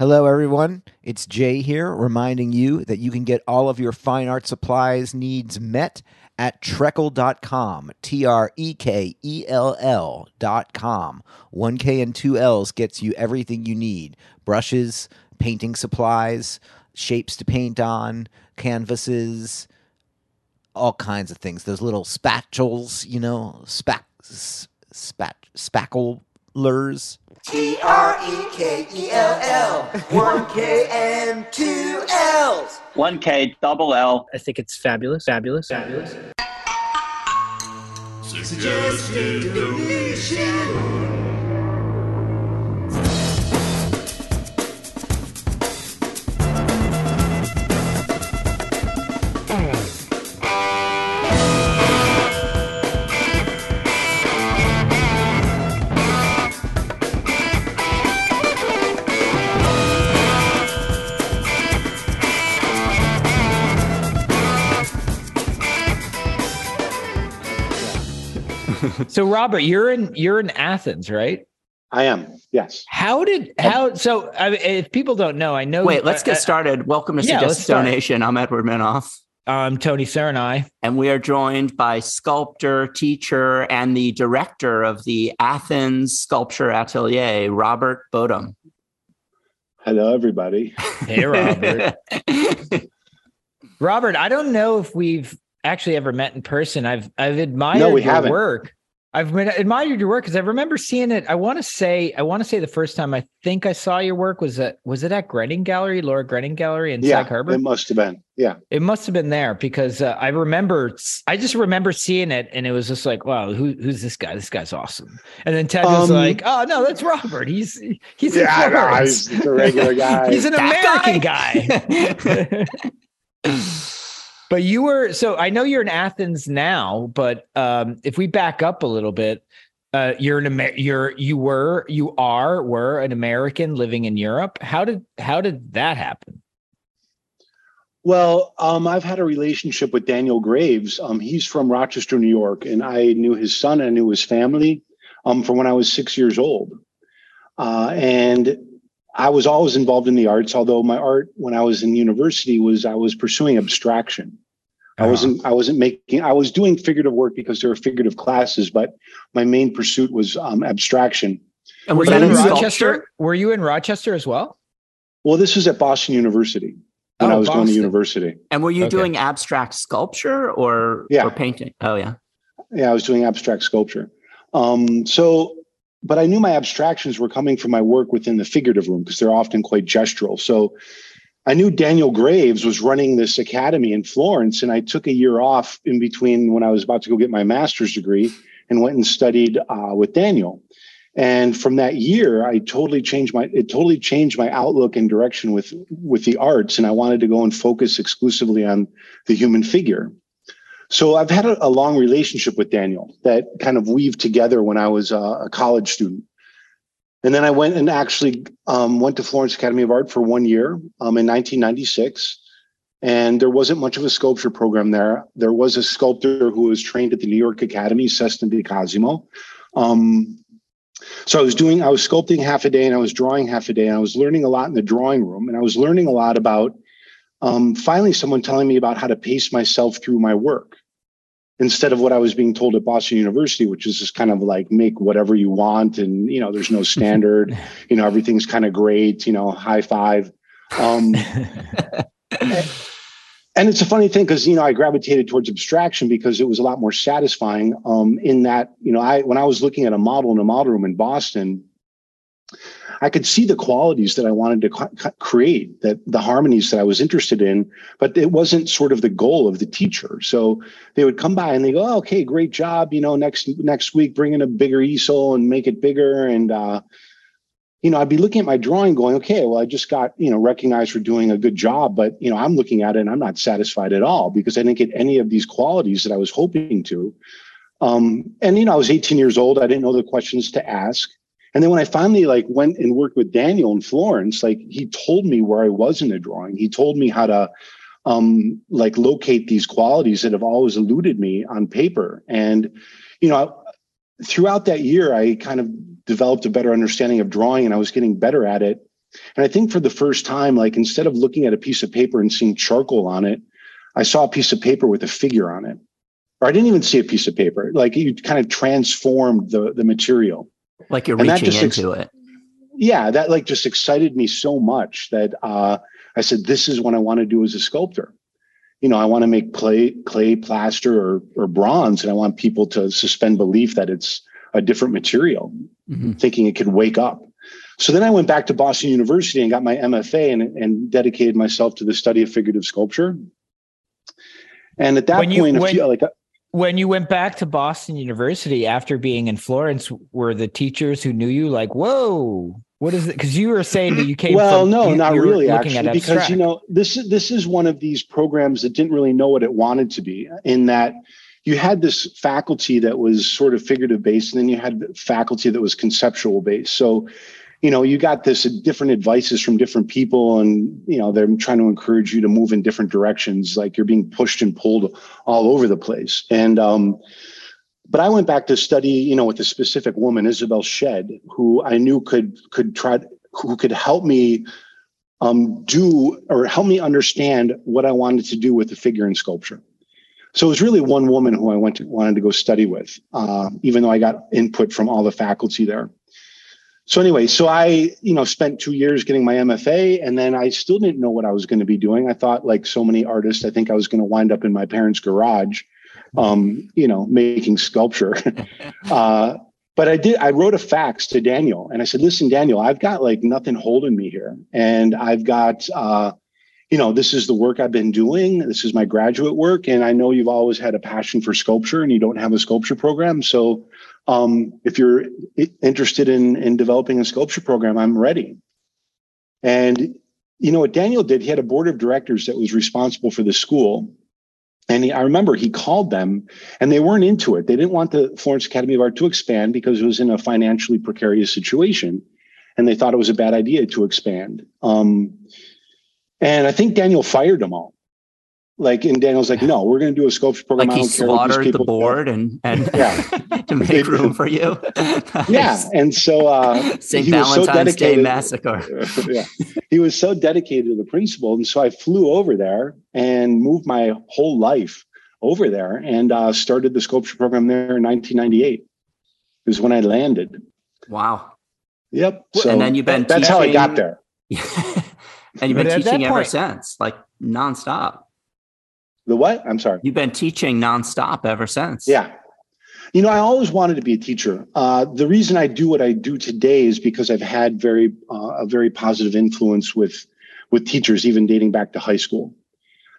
Hello, everyone. It's Jay here, reminding you that you can get all of your fine art supplies needs met at trekell.com. T R E K E L L.com. 1K and 2 L's gets you everything you need brushes, painting supplies, shapes to paint on, canvases, all kinds of things. Those little spatules, you know, spac, spat, spackles. T R E K E L L. One K and two L's. 1K, double L. I think it's fabulous, fabulous, fabulous. Suggested deletion. So Robert, you're in you're in Athens, right? I am. Yes. How did how so I if people don't know, I know Wait, let's get uh, started. Welcome to Yeah, let's Suggested. Donation. I'm Edward Minoff, I'm Tony Curanaj. and we are joined by sculptor, teacher, and the director of the Athens Sculpture Atelier, Robert Bodem. Hello, everybody. Hey Robert. Robert, I don't know if we've actually ever met in person. I've I've admired No, we your haven't. work. I've been- admired your work because I remember seeing it. I want to say I want to say the first time I think I saw your work was at was it at Grenning Gallery, Laura Grenning Gallery in yeah, Sag Harbor? it must have been. Yeah. It must have been there because uh, I remember, I just remember seeing it, and it was just like, "Wow, who, who's this guy? This guy's awesome." And then Ted was Um, like, "Oh no, that's Robert. He's he's Yeah, I know, he's a regular guy. he's an That American guy." but you were so I know you're in Athens now, but um, if we back up a little bit, uh, you're an Amer- you're you were you are were an American living in Europe. How did how did that happen? Well, um, I've had a relationship with Daniel Graves. Um, he's from Rochester, New York, and I knew his son and I knew his family um, from when I was six years old. Uh, and I was always involved in the arts, although my art when I was in university was I was pursuing abstraction. I wasn't I wasn't making I was doing figurative work because there were figurative classes, but my main pursuit was um, abstraction. and Were was you that in in Rochester? sculpture? Were you in Rochester as well? Well, this was at Boston University when Oh, I was going to university. And were you Okay. doing abstract sculpture or, Yeah. or painting? Oh, yeah. yeah, I was doing abstract sculpture. Um, so, but I knew my abstractions were coming from my work within the figurative room because they're often quite gestural. So I knew Daniel Graves was running this academy in Florence, and I took a year off in between when I was about to go get my master's degree and went and studied uh, with Daniel. And from that year, I totally changed my it totally changed my outlook and direction with with the arts, and I wanted to go and focus exclusively on the human figure. So I've had a, a long relationship with Daniel that kind of weaved together when I was a, college student. And then I went and actually um, went to Florence Academy of Art for one year um, in 1996. And there wasn't much of a sculpture program there. There was a sculptor who was trained at the New York Academy, Seston Di Cosimo. Um, so I was doing, I was sculpting half a day and I was drawing half a day. And I was learning a lot in the drawing room. And I was learning a lot about um, finally someone telling me about how to pace myself through my work instead of what I was being told at Boston University, which is just kind of like make whatever you want. And, you know, there's no standard, you know, everything's kind of great, you know, high five. Um, and it's a funny thing because, you know, I gravitated towards abstraction because it was a lot more satisfying um, in that, you know, I, when I was looking at a model in a model room in Boston, I could see the qualities that I wanted to create, that the harmonies that I was interested in, but it wasn't sort of the goal of the teacher. So they would come by and they go, oh, "Okay, great job. You know, next next week, bring in a bigger easel and make it bigger." And uh, you know, I'd be looking at my drawing, going, "Okay, well, I just got you know recognized for doing a good job, but you know, I'm looking at it and I'm not satisfied at all because I didn't get any of these qualities that I was hoping to." Um, and you know, I was 18 years old. I didn't know the questions to ask. And then when I finally like went and worked with Daniel in Florence, like he told me where I was in the drawing. He told me how to um like locate these qualities that have always eluded me on paper. And you know, throughout that year I kind of developed a better understanding of drawing and I was getting better at it. And I think for the first time, like instead of looking at a piece of paper and seeing charcoal on it, I saw a piece of paper with a figure on it. Or I didn't even see a piece of paper. Like you kind of transformed the the material. Like you're And that reaching just ex- into it. Yeah, that like just excited me so much that uh, I said, "This is what I want to do as a sculptor." You know, I want to make clay, clay, plaster, or or bronze, and I want people to suspend belief that it's a different material. Mhm. thinking it could wake up. So then I went back to Boston University and got my MFA and, and dedicated myself to the study of figurative sculpture. And at that When you- point, a when- few, like When you went back to Boston University after being in Florence, were the teachers who knew you like, "Whoa, what is it?" Because you were saying that you came. well, from, no, you- not you really, actually, because you know this is this is one of these programs that didn't really know what it wanted to be. In that, you had this faculty that was sort of figurative based, and then you had faculty that was conceptual based. So, you know, you got this different advices from different people, and you know they're trying to encourage you to move in different directions. Like you're being pushed and pulled all over the place, and um, but I went back to study, you know, with a specific woman, Isabel Shed, who I knew could could try who could help me um, do or help me understand what I wanted to do with the figure in sculpture. So it was really one woman who I went to wanted to go study with, uh, even though I got input from all the faculty there. So anyway, so I, you know, spent two years getting my MFA, and then I still didn't know what I was going to be doing. I thought, like so many artists, I think I was going to wind up in my parents' garage, um, you know, making sculpture. uh, but I did. I wrote a fax to Daniel, and I said, "Listen, Daniel, I've got like nothing holding me here, and I've got, uh, you know, this is the work I've been doing. This is my graduate work, and I know you've always had a passion for sculpture, and you don't have a sculpture program. So, um, if you're interested in in developing a sculpture program, I'm ready." And you know what Daniel did? He had a board of directors that was responsible for the school. And he, I remember he called them and they weren't into it. They didn't want the Florence Academy of Art to expand because it was in a financially precarious situation. And they thought it was a bad idea to expand. Um, and I think Daniel fired them all. Like, and Daniel's like, no, we're going to do a sculpture program. Like I he don't care what these slaughtered the people- board and and Yeah. to make room for you. Yeah. And so, uh, St. he was so Valentine's Day dedicated- massacre. yeah. He was so dedicated to the principal. And so I flew over there and moved my whole life over there and uh, started the sculpture program there in 1998. Is when I landed. Wow. Yep. So and then you've been that's how I got teaching- there. and you've been But at that teaching ever point- since, like nonstop. The what? I'm sorry. You've been teaching nonstop ever since. Yeah. You know, I always wanted to be a teacher. Uh, the reason I do what I do today is because I've had very uh, a very positive influence with with teachers, even dating back to high school.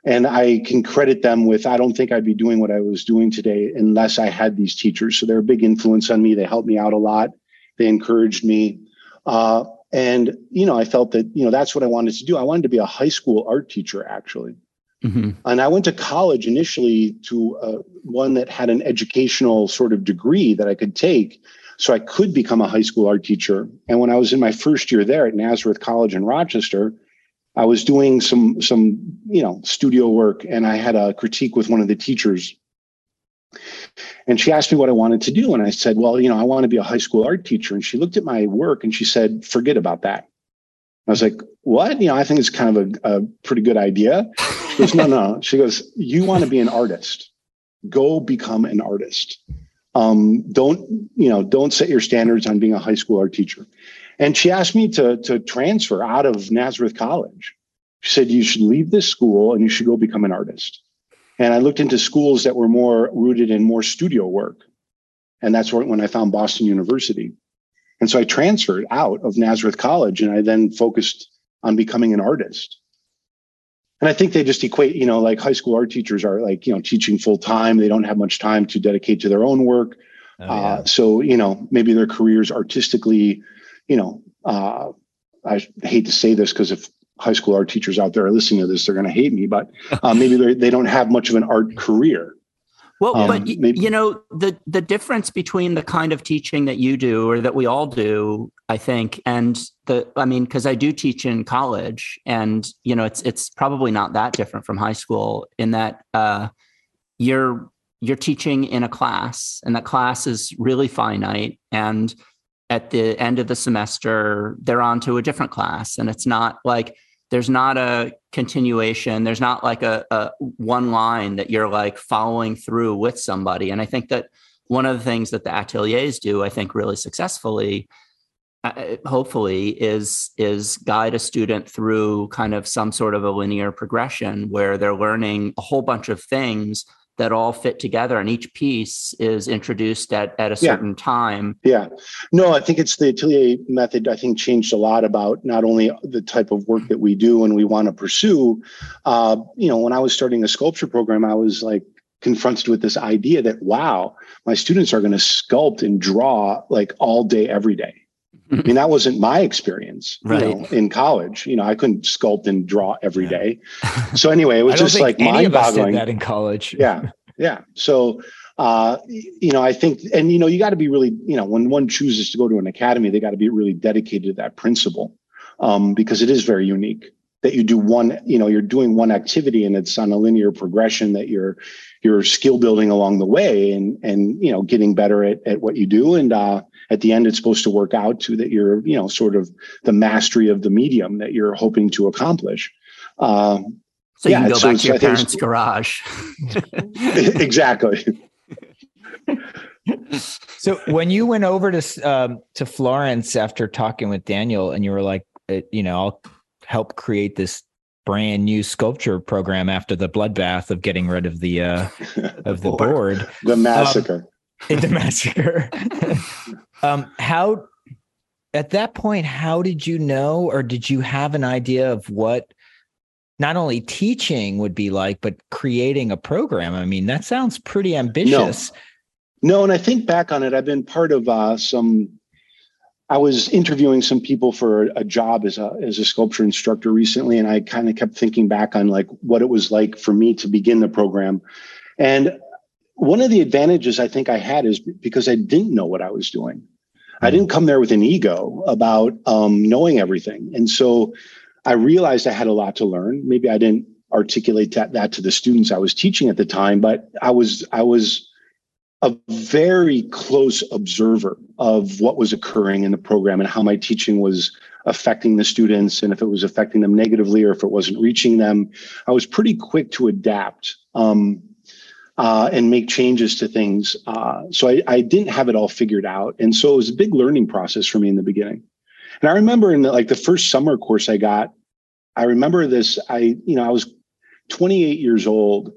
And I can credit them with I don't think I'd be doing what I was doing today unless I had these teachers. So they're a big influence on me. They helped me out a lot. They encouraged me. Uh, and you know, I felt that you know that's what I wanted to do. I wanted to be a high school art teacher, actually. Mhm. And I went to college initially to uh, one that had an educational sort of degree that I could take so I could become a high school art teacher. And when I was in my first year there at Nazareth College in Rochester, I was doing some some you know studio work and I had a critique with one of the teachers. And she asked me what I wanted to do and I said, "Well, you know, I want to be a high school art teacher." And she looked at my work and she said, "Forget about that." I was like, "What? You know, I think it's kind of a, a pretty good idea." Goes, no, no. She goes, you want to be an artist. Go become an artist. Um, don't, you know, don't set your standards on being a high school art teacher. And she asked me to, to transfer out of Nazareth College. She said, you should leave this school and you should go become an artist. And I looked into schools that were more rooted in more studio work. And that's when I found Boston University. And so I transferred out of Nazareth College and I then focused on becoming an artist. And I think they just equate, you know, like high school art teachers are like, you know, teaching full time. They don't have much time to dedicate to their own work. Oh, Uh, so, you know, maybe their careers artistically, you know, uh, I hate to say this because if high school art teachers out there are listening to this, they're going to hate me, but uh, maybe they they don't have much of an art career. Well, Um, but maybe- you know the the difference between the kind of teaching that you do or that we all do, I think, and the I mean, because I do teach in college, and you know, it's it's probably not that different from high school in that uh, you're you're teaching in a class, and that class is really finite, and at the end of the semester they're on to a different class and it's not like there's not a continuation there's not like a, a one line that you're like following through with somebody. And i think that one of the things that the ateliers do i think really successfully hopefully is is guide a student through kind of some sort of a linear progression where they're learning a whole bunch of things that all fit together and each piece is introduced at, at a certain yeah. time. Yeah. No i think it's the atelier method i think changed a lot about not only the type of work that we do and we want to pursue. Uh, you know when i was starting a sculpture program i was like confronted with this idea that wow my students are going to sculpt and draw like all day every day I mean, that wasn't my experience, right. you know, in college. You know, I couldn't sculpt and draw every day. So anyway, it was just like mind-boggling. that in college. yeah, yeah. So, uh, you know, I think, and you know, you got to be really, you know, when one chooses to go to an academy, they got to be really dedicated to that principle um, because it is very unique that you do one you know you're doing one activity and it's on a linear progression that you're you're skill building along the way and and you know getting better at, at what you do and uh at the end it's supposed to work out to that you're you know sort of the mastery of the medium that you're hoping to accomplish. Um, so you yeah, can go so back to your parents garage. Exactly. So when you went over to um, to florence after talking with daniel and you were like uh, you know i'll help create this brand new sculpture program after the bloodbath of getting rid of the uh, of the board, the massacre, um, the massacre. Um, how at that point, how did you know, or did you have an idea of what? Not only teaching would be like, but creating a program. I mean, that sounds pretty ambitious. No, no and I think back on it, I've been part of uh, some I was interviewing some people for a job as a as a sculpture instructor recently, and I kind of kept thinking back on like what it was like for me to begin the program. And one of the advantages I think I had is because I didn't know what I was doing. I didn't come there with an ego about um, knowing everything, and so I realized I had a lot to learn. Maybe I didn't articulate that, that to the students I was teaching at the time, but I was I was a very close observer of what was occurring in the program and how my teaching was affecting the students and if it was affecting them negatively or if it wasn't reaching them. I was pretty quick to adapt um, uh, and make changes to things. Uh, so I, I, didn't have it all figured out. And so it was a big learning process for me in the beginning. And I remember in the, like the first summer course I got, I remember this, I, you know, I was 28 years old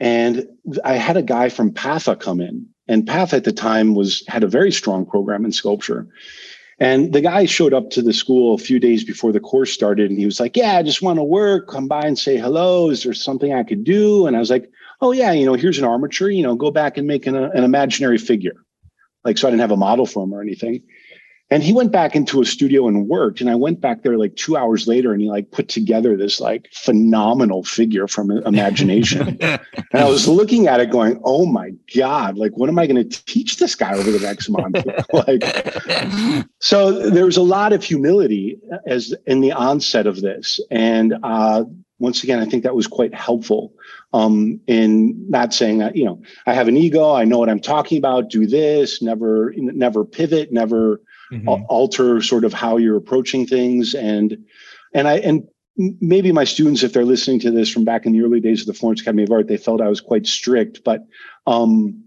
and I had a guy from PAFA come in, and PAFA at the time was had a very strong program in sculpture. And the guy showed up to the school a few days before the course started, and he was like, "Yeah, I just want to work. Come by and say hello. Is there something I could do?" And I was like, "Oh yeah, you know, here's an armature. You know, go back and make an, an imaginary figure." Like, so I didn't have a model for him or anything. And he went back into a studio and worked. And I went back there like two hours later and he like put together this like phenomenal figure from imagination. and I was looking at it going, oh my God, like what am I going to teach this guy over the next month? like, so there was a lot of humility as in the onset of this. And uh, once again, I think that was quite helpful um, in not saying that, you know, I have an ego, I know what I'm talking about, do this, never, never pivot, never mm-hmm. alter sort of how you're approaching things and and i and maybe my students if they're listening to this from back in the early days of the florence academy of art they felt i was quite strict but um,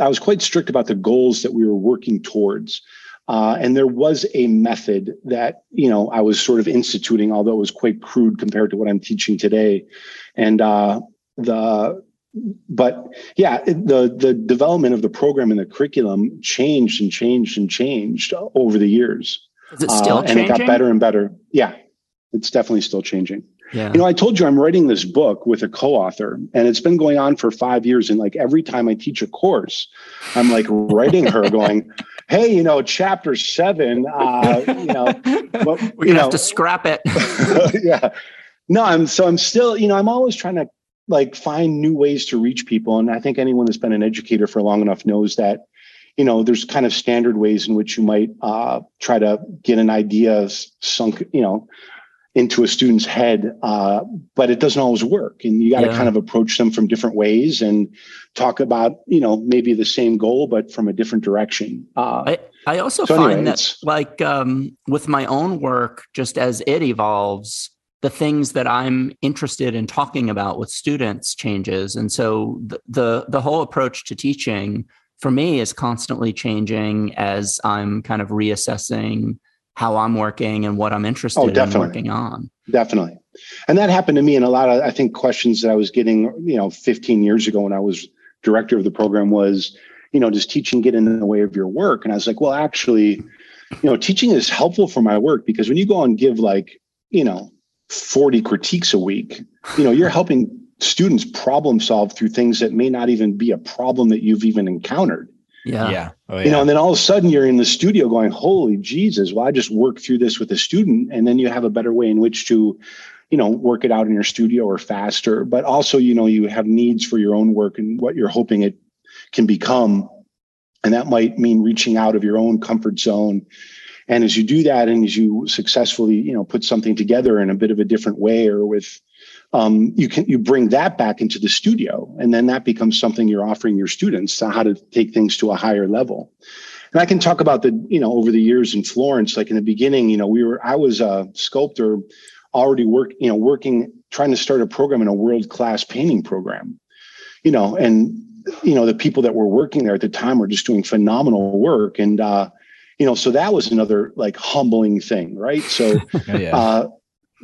i was quite strict about the goals that we were working towards uh, and there was a method that you know I was sort of instituting, although it was quite crude compared to what I'm teaching today. And uh, the but yeah, the the development of the program and the curriculum changed and changed and changed over the years. Is it still uh, and it got better and better. Yeah, it's definitely still changing. Yeah. You know, I told you I'm writing this book with a co-author, and it's been going on for five years. And like every time I teach a course, I'm like writing her, going, "Hey, you know, chapter seven, uh, you know, well, we're gonna know, have to scrap it." yeah. No, I'm so I'm still, you know, I'm always trying to like find new ways to reach people. And I think anyone that's been an educator for long enough knows that, you know, there's kind of standard ways in which you might uh, try to get an idea sunk, you know, into a student's head, uh, but it doesn't always work. And you got to yeah. kind of approach them from different ways and talk about, you know, maybe the same goal, but from a different direction. Uh, I, I also So find anyway, that, like, um, with my own work, just as it evolves, the things that I'm interested in talking about with students changes, and so the the, the whole approach to teaching for me is constantly changing as I'm kind of reassessing how I'm working and what I'm interested oh, in Oh, definitely. working on. Definitely. And that happened to me in a lot of, I think, questions that I was getting, you know, 15 years ago when I was director of the program was, you know, does teaching get in the way of your work? And I was like, well, actually, you know, teaching is helpful for my work because when you go and give like, you know, 40 critiques a week, you know, you're helping students problem solve through things that may not even be a problem that you've even encountered Yeah. Yeah. Oh, you know, and then all of a sudden you're in the studio going, holy Jesus, well, I just worked through this with a student. And then you have a better way in which to, you know, work it out in your studio or faster. But also, you know, you have needs for your own work and what you're hoping it can become. And that might mean reaching out of your own comfort zone. And as you do that and as you successfully, you know, put something together in a bit of a different way or with um, you can you bring that back into the studio and then that becomes something you're offering your students on how to take things to a higher level. And i can talk about the you know over the years in florence like in the beginning you know we were i was a sculptor already work you know working trying to start a program in a world class painting program. You know and you know the people that were working there at the time were just doing phenomenal work and uh you know so that was another like humbling thing right? So yeah. uh,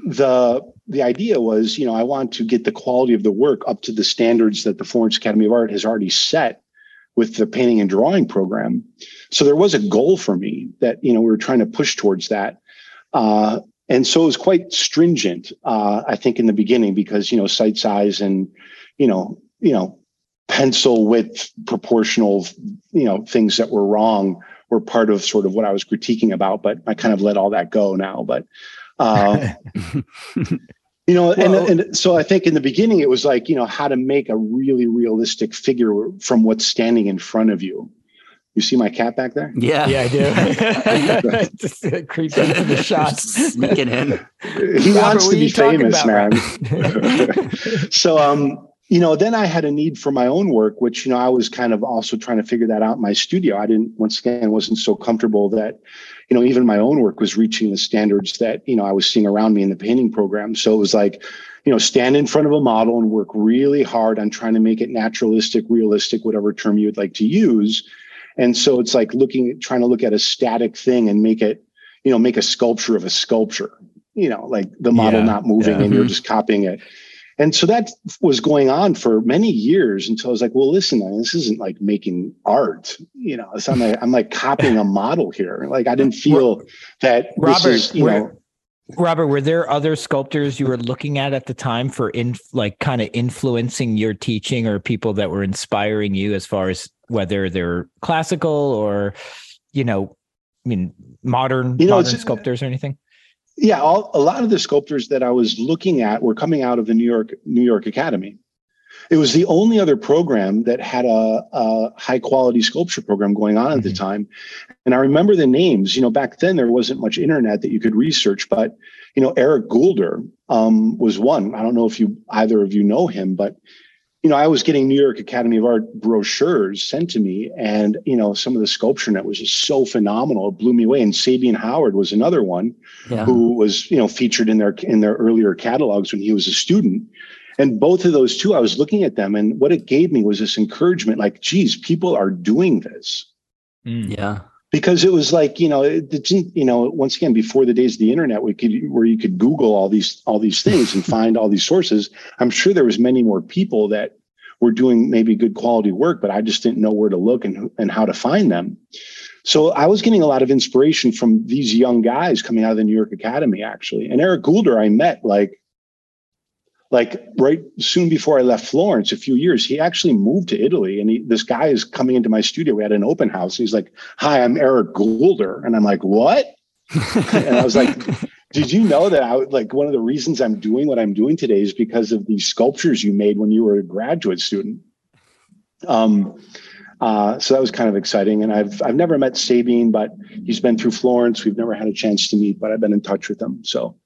the the idea was, you know, I want to get the quality of the work up to the standards that the Florence Academy of Art has already set with the painting and drawing program. So there was a goal for me that you know we were trying to push towards that, uh, and so it was quite stringent. Uh, I think in the beginning because you know site size and you know you know pencil width proportional you know things that were wrong were part of sort of what I was critiquing about. But I kind of let all that go now. But uh, you know, Well- and, and so I think in the beginning it was like, you know, how to make a really realistic figure from what's standing in front of you. You see my cat back there? Yeah. yeah, I do. Just uh, creep into the shots. Sneaking in. He Robert, wants to be famous, about, man. so um you know then i had a need for my own work which you know i was kind of also trying to figure that out in my studio i didn't once again wasn't so comfortable that you know even my own work was reaching the standards that you know i was seeing around me in the painting program so it was like you know stand in front of a model and work really hard on trying to make it naturalistic realistic whatever term you would like to use and so it's like looking trying to look at a static thing and make it you know make a sculpture of a sculpture you know like the model Yeah, not moving yeah. and you're Mhm. just copying it and so that was going on for many years until I was like, well, listen, this isn't like making art, you know. So I'm like, I'm like copying a model here. Like I didn't feel that this Robert, is, you where- know, Robert, were there other sculptors you were looking at at the time for in like kind of influencing your teaching or people that were inspiring you as far as whether they're classical or you know, I mean modern You know, modern sculptors or anything? Yeah, all, a lot of the sculptors that I was looking at were coming out of the New York New York Academy. It was the only other program that had a, a high quality sculpture program going on at the Mhm. time. And I remember the names. You know, back then there wasn't much internet that you could research, but you know, Eric Goulder um, was one. I don't know if you either of you know him, but you know, I was getting New York Academy of Art brochures sent to me, and you know, some of the sculpture net was just so phenomenal. It blew me away. And Sabin Howard was another one Yeah. who was you know featured in their in their earlier catalogs when he was a student and both of those two i was looking at them and what it gave me was this encouragement like geez people are doing this Mm. Yeah. Because it was like you know it didn't you know once again before the days of the internet we could where you could google all these all these things and find all these sources. I'm sure there was many more people that were doing maybe good quality work but i just didn't know where to look and and how to find them. So i was getting a lot of inspiration from these young guys coming out of the new york academy actually. And eric goulder i met like like right soon before I left Florence, a few years, he actually moved to Italy. And he, this guy is coming into my studio. We had an open house. He's like, "Hi, I'm Eric Goulder," and I'm like, "What?" and I was like, "Did you know that I would like one of the reasons I'm doing what I'm doing today is because of these sculptures you made when you were a graduate student?" Um, uh, so that was kind of exciting. And I've I've never met Sabin, but he's been through Florence. We've never had a chance to meet, but I've been in touch with him. So.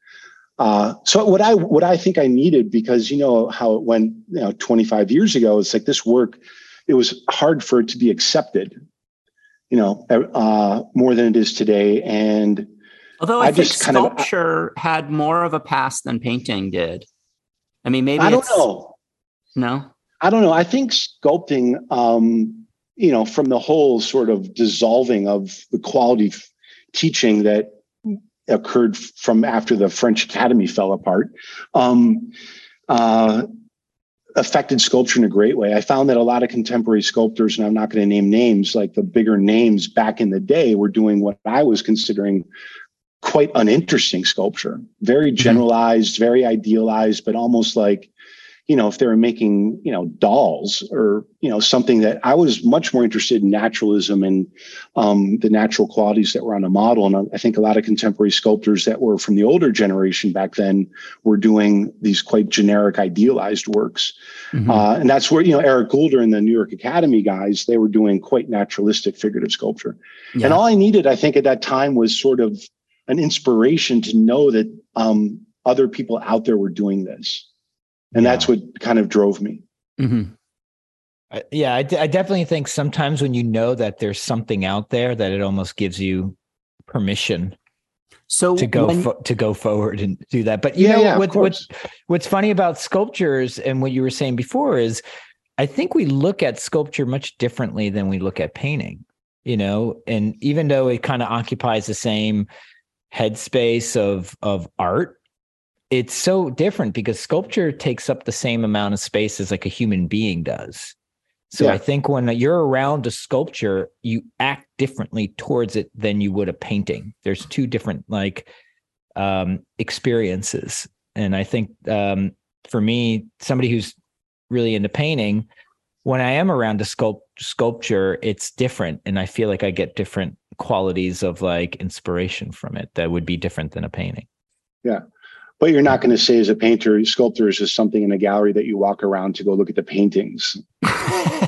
Uh, so what I what I think I needed because you know how it went you know 25 years ago it's like this work it was hard for it to be accepted you know, uh, more than it is today. And Although I, I think just kind of- sculpture had more of a past than painting did. I mean, maybe I don't know. No. I don't know. I think sculpting, um, you know, from the whole sort of dissolving of the quality teaching that occurred from after the French Academy fell apart, um, uh, affected sculpture in a great way. I found that a lot of contemporary sculptors, and I'm not going to name names, like the bigger names back in the day, were doing what I was considering quite uninteresting sculpture, very generalized, very idealized, but almost like you know, if they were making, you know, dolls or, you know, something that I was much more interested in naturalism and um, the natural qualities that were on a model. And I think a lot of contemporary sculptors that were from the older generation back then were doing these quite generic, idealized works. Mhm. Uh, and that's where, you know, Eric Goulder and the New York Academy guys, they were doing quite naturalistic figurative sculpture. Yeah. And all I needed, I think, at that time was sort of an inspiration to know that um, other people out there were doing this. And Yeah. that's what kind of drove me. Mhm. I- yeah, I, definitely think sometimes when you know that there's something out there, that it almost gives you permission So to go when- fo- to go forward and do that. But you Yeah, know yeah, of what, what's what's funny about sculptures and what you were saying before is, I think we look at sculpture much differently than we look at painting. You know, and even though it kind of occupies the same headspace of of art, it's so different because sculpture takes up the same amount of space as like a human being does. So Yeah. I think when you're around a sculpture, you act differently towards it than you would a painting. There's two different like um, experiences, and I think um, for me, somebody who's really into painting, when I am around a sculpt sculpture, it's different, and I feel like I get different qualities of like inspiration from it that would be different than a painting. But you're not going to say as a painter, sculptor is just something in a gallery that you walk around to go look at the paintings.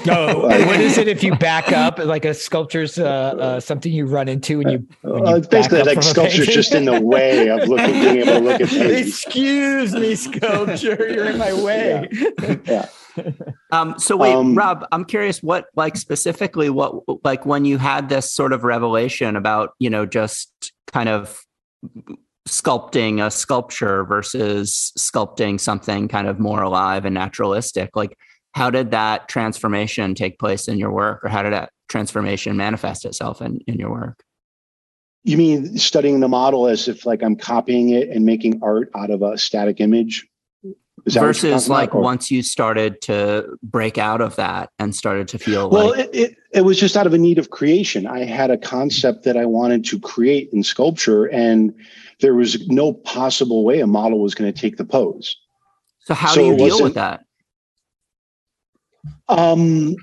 No, Like- what is it if you back up like a sculpture's uh, uh, something you run into when you, when Uh, you it's basically back up like sculpture's just in the way of looking, being able to look at paintings. Excuse me, sculpture, you're in my way. Yeah. Um, so wait, Um, Rob, I'm curious what like specifically what like when you had this sort of revelation about, you know, just kind of sculpting a sculpture versus sculpting something kind of more alive and naturalistic, like how did that transformation take place in your work or how did that transformation manifest itself in, in your work? You mean studying the model as if like I'm copying it and making art out of a static image? Is that Versus like about? Once you started to break out of that and started to feel Well, like it, it, it was just out of a need of creation. I had a concept that I wanted to create in sculpture, and there was no possible way a model was going to take the pose. so how so do you deal with that? Um,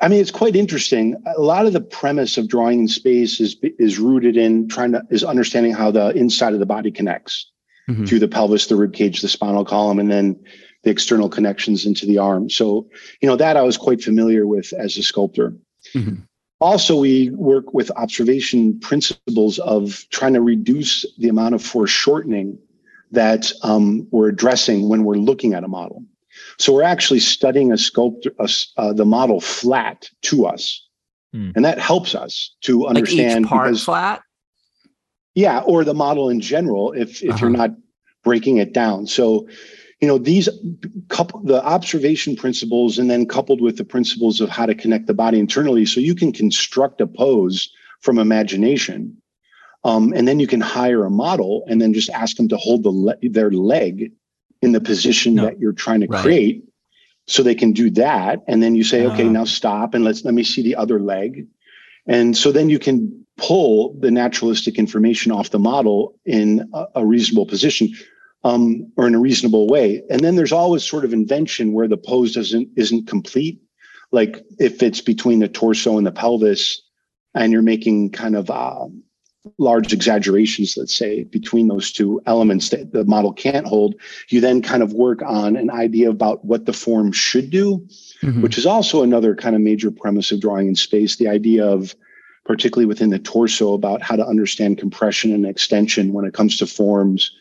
I mean, it's quite interesting. A lot of the premise of drawing in space is is rooted in trying to is understanding how the inside of the body connects Mhm. through the pelvis, the rib cage, the spinal column, and then the external connections into the arm. So, you know, that I was quite familiar with as a sculptor. Mhm. Also, we work with observation principles of trying to reduce the amount of foreshortening that um, we're addressing when we're looking at a model. So we're actually studying a sculptor, a s- uh, the model flat to us, Hmm. and that helps us to Like understand each part because- flat? yeah, or the model in general, if if Uh-huh. you're not breaking it down. So, you know, these couple the observation principles, and then coupled with the principles of how to connect the body internally, so you can construct a pose from imagination, um, and then you can hire a model, and then just ask them to hold the le- their leg in the position No. that you're trying to Right. create, so they can do that, and then you say, okay, Ah. now stop, and let's let me see the other leg, and so then you can pull the naturalistic information off the model in a, a reasonable position um, or in a reasonable way. And then there's always sort of invention where the pose doesn't isn't complete. Like if it's between the torso and the pelvis, and you're making kind of uh, large exaggerations, let's say, between those two elements that the model can't hold, you then kind of work on an idea about what the form should do Mhm. which is also another kind of major premise of drawing in space the idea of particularly within the torso about how to understand compression and extension when it comes to forms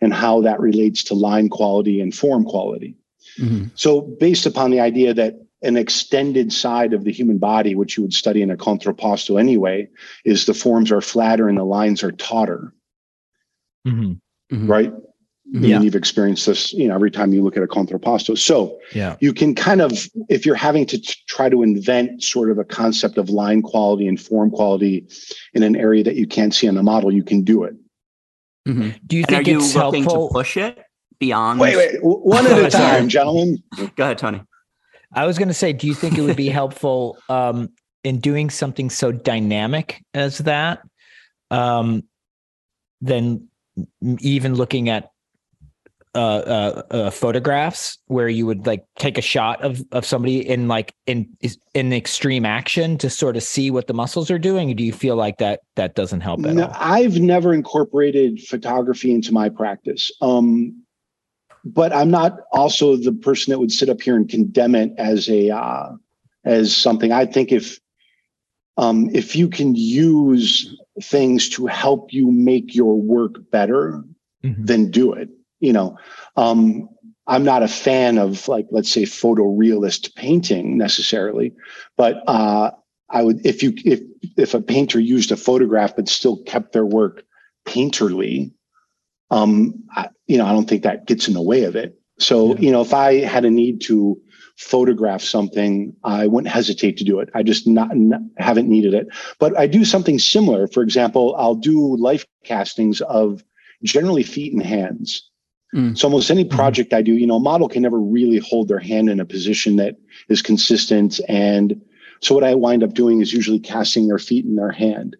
and how that relates to line quality and form quality Mhm. so based upon the idea that an extended side of the human body, which you would study in a contrapposto anyway, is the forms are flatter and the lines are tauter, Mhm. Mhm. right? I mean, Yeah. you've experienced this, you know, every time you look at a contrapposto. So Yeah. you can kind of, if you're having to t- try to invent sort of a concept of line quality and form quality in an area that you can't see on the model, you can do it. Mhm. Do you And are think you it's looking helpful? to push it beyond? Wait, wait, one at a time, gentlemen. Go ahead, Tony. I was going to say, do you think it would be helpful um, in doing something so dynamic as that, um, than even looking at uh, uh, uh, photographs where you would like take a shot of of somebody in like in in extreme action to sort of see what the muscles are doing? Or do you feel like that that doesn't help at No, all? I've never incorporated photography into my practice. Um, but I'm not also the person that would sit up here and condemn it as a uh, as something. I think if um, if you can use things to help you make your work better, Mhm. then do it. You know, um, I'm not a fan of like, let's say, photorealist painting necessarily, but uh, I would if you if if a painter used a photograph but still kept their work painterly, um, I, you know, I don't think that gets in the way of it. So, Yeah. you know, if I had a need to photograph something, I wouldn't hesitate to do it. I just not, not haven't needed it. But I do something similar. For example, I'll do life castings of generally feet and hands. Mm. So almost any project I do, you know, a model can never really hold their hand in a position that is consistent. And so what I wind up doing is usually casting their feet in their hand.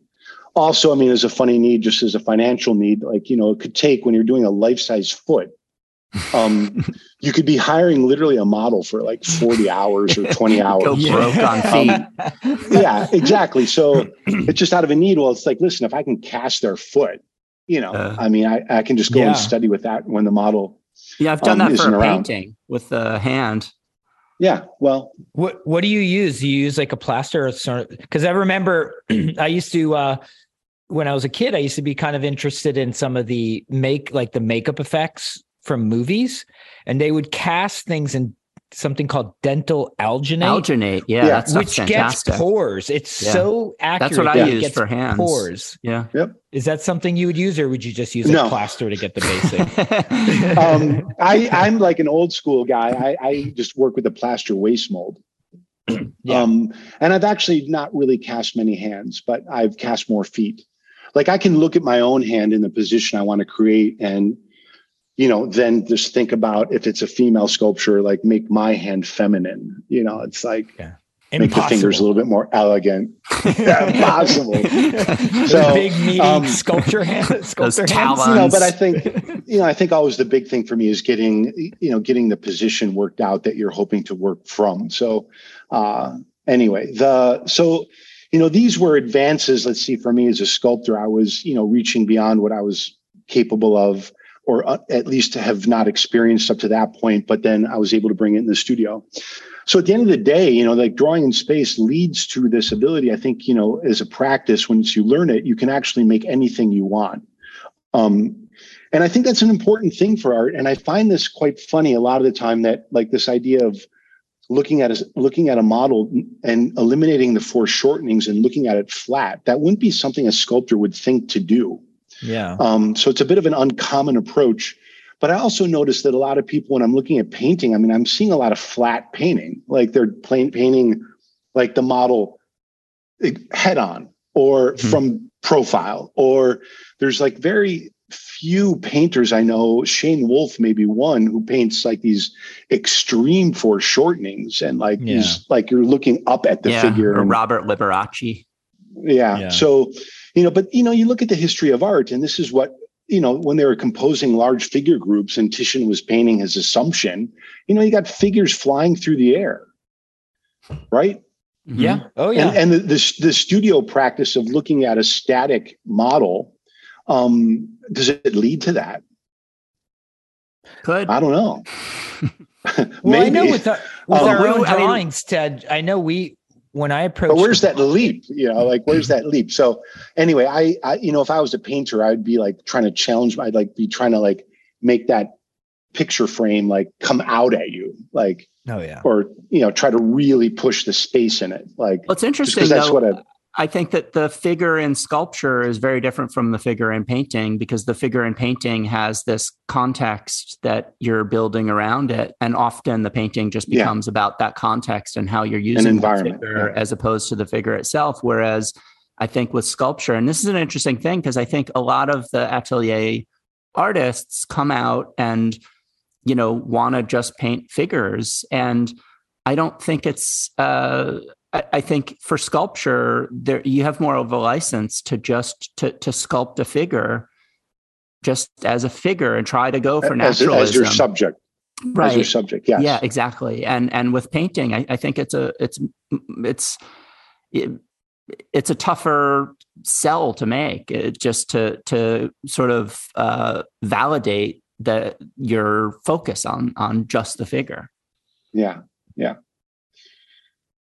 Also, I mean, as a funny need, just as a financial need, like, you know, it could take when you're doing a life-size foot, um, you could be hiring literally a model for like 40 hours or 20 Go hours. broke on feet. yeah, exactly. So it's just out of a need. Well, it's like, listen, if I can cast their foot, you know, Uh. I mean, I, I can just go Yeah. and study with that when the model. Yeah, I've done Um, that for a around. painting with the hand. Yeah, well, What What do you use? Do you use like a plaster or sort of? Because I remember I used to uh, when I was a kid. I used to be kind of interested in some of the make like the makeup effects from movies, and they would cast things in something called dental alginate, Alginate. Yeah, Yeah. that's which fantastic. gets pores. It's Yeah. so accurate. That's what I that it use gets for hands. Pores. Yeah. Is that something you would use, or would you just use like No. plaster to get the basic? um, I, I'm like an old school guy. I, I just work with a plaster waste mold. Yeah. Um, and I've actually not really cast many hands, but I've cast more feet. Like I can look at my own hand in the position I want to create and, you know, then just think about if it's a female sculpture, like make my hand feminine. You know, it's like make the fingers a little bit more elegant. Impossible. Those So, big meaty um, sculpture hand, sculptor hands. talons. you know, but I think you know, I think always the big thing for me is getting you know getting the position worked out that you're hoping to work from. So uh, anyway, the so you know these were advances. Let's see, for me as a sculptor, I was you know reaching beyond what I was capable of, or uh, at least have not experienced up to that point. But then I was able to bring it in the studio. So at the end of the day, you know, like drawing in space leads to this ability. I think, you know, as a practice, once you learn it, you can actually make anything you want. Um, and I think that's an important thing for art. And I find this quite funny a lot of the time that like this idea of looking at a, looking at a model and eliminating the foreshortenings and looking at it flat, that wouldn't be something a sculptor would think to do. Yeah. Um, so it's a bit of an uncommon approach. But I also noticed that a lot of people, when I'm looking at painting, I mean, I'm seeing a lot of flat painting, like they're plain painting like the model head on or Mhm. from profile, or there's like very few painters I know. Shane Wolf maybe one who paints like these extreme foreshortenings and like Yeah. these, like you're looking up at the yeah, figure. or and- Robert Liberace. yeah. Yeah. So, you know, but you know, you look at the history of art, and this is what you know when they were composing large figure groups, and Titian was painting his Assumption. You know, you got figures flying through the air, right? Mhm. Yeah. Oh yeah. And and the, the the studio practice of looking at a static model, um, does it lead to that? Could. I don't know. Well, I know Maybe. with our, with Um, our own drawings, Ted. I know we when I approached. but where's that leap you know like where's that leap so anyway I, I you know if i was a painter i'd be like trying to challenge i'd like be trying to like make that picture frame like come out at you like Oh yeah. or you know try to really push the space in it like Well, it's interesting. that's though, what I I think that the figure in sculpture is very different from the figure in painting because the figure in painting has this context that you're building around it. And often the painting just Yeah. becomes about that context and how you're using the environment, figure yeah. as opposed to the figure itself. Whereas I think with sculpture, and this is an interesting thing because I think a lot of the atelier artists come out and, you know, want to just paint figures. And I don't think it's uh, I, I think for sculpture, there you have more of a license to just to to sculpt a figure just as a figure and try to go for as, naturalism. as your subject right. as your subject yes Yeah, exactly. And and with painting, I, I think it's a it's it's it, it's a tougher sell to make. It, just to to sort of uh, validate the your focus on on just the figure. Yeah, yeah.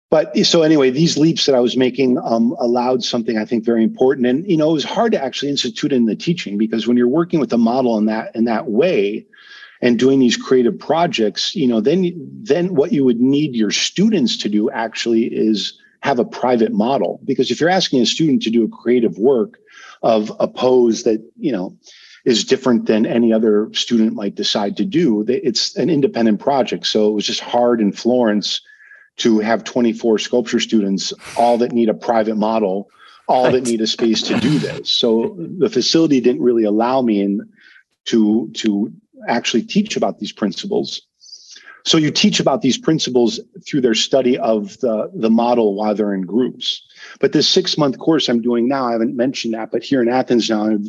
But so anyway, these leaps that I was making um, allowed something I think very important, and you know, it was hard to actually institute in the teaching because when you're working with a model in that in that way, and doing these creative projects, you know, then then what you would need your students to do actually is have a private model because if you're asking a student to do a creative work of a pose that you know is different than any other student might decide to do. It's an independent project. So it was just hard in Florence to have 24 sculpture students, all that need a private model, all that need a space to do this. So the facility didn't really allow me in to, to actually teach about these principles. So you teach about these principles through their study of the, the model while they're in groups. But this six month course I'm doing now, I haven't mentioned that, but here in Athens now, I've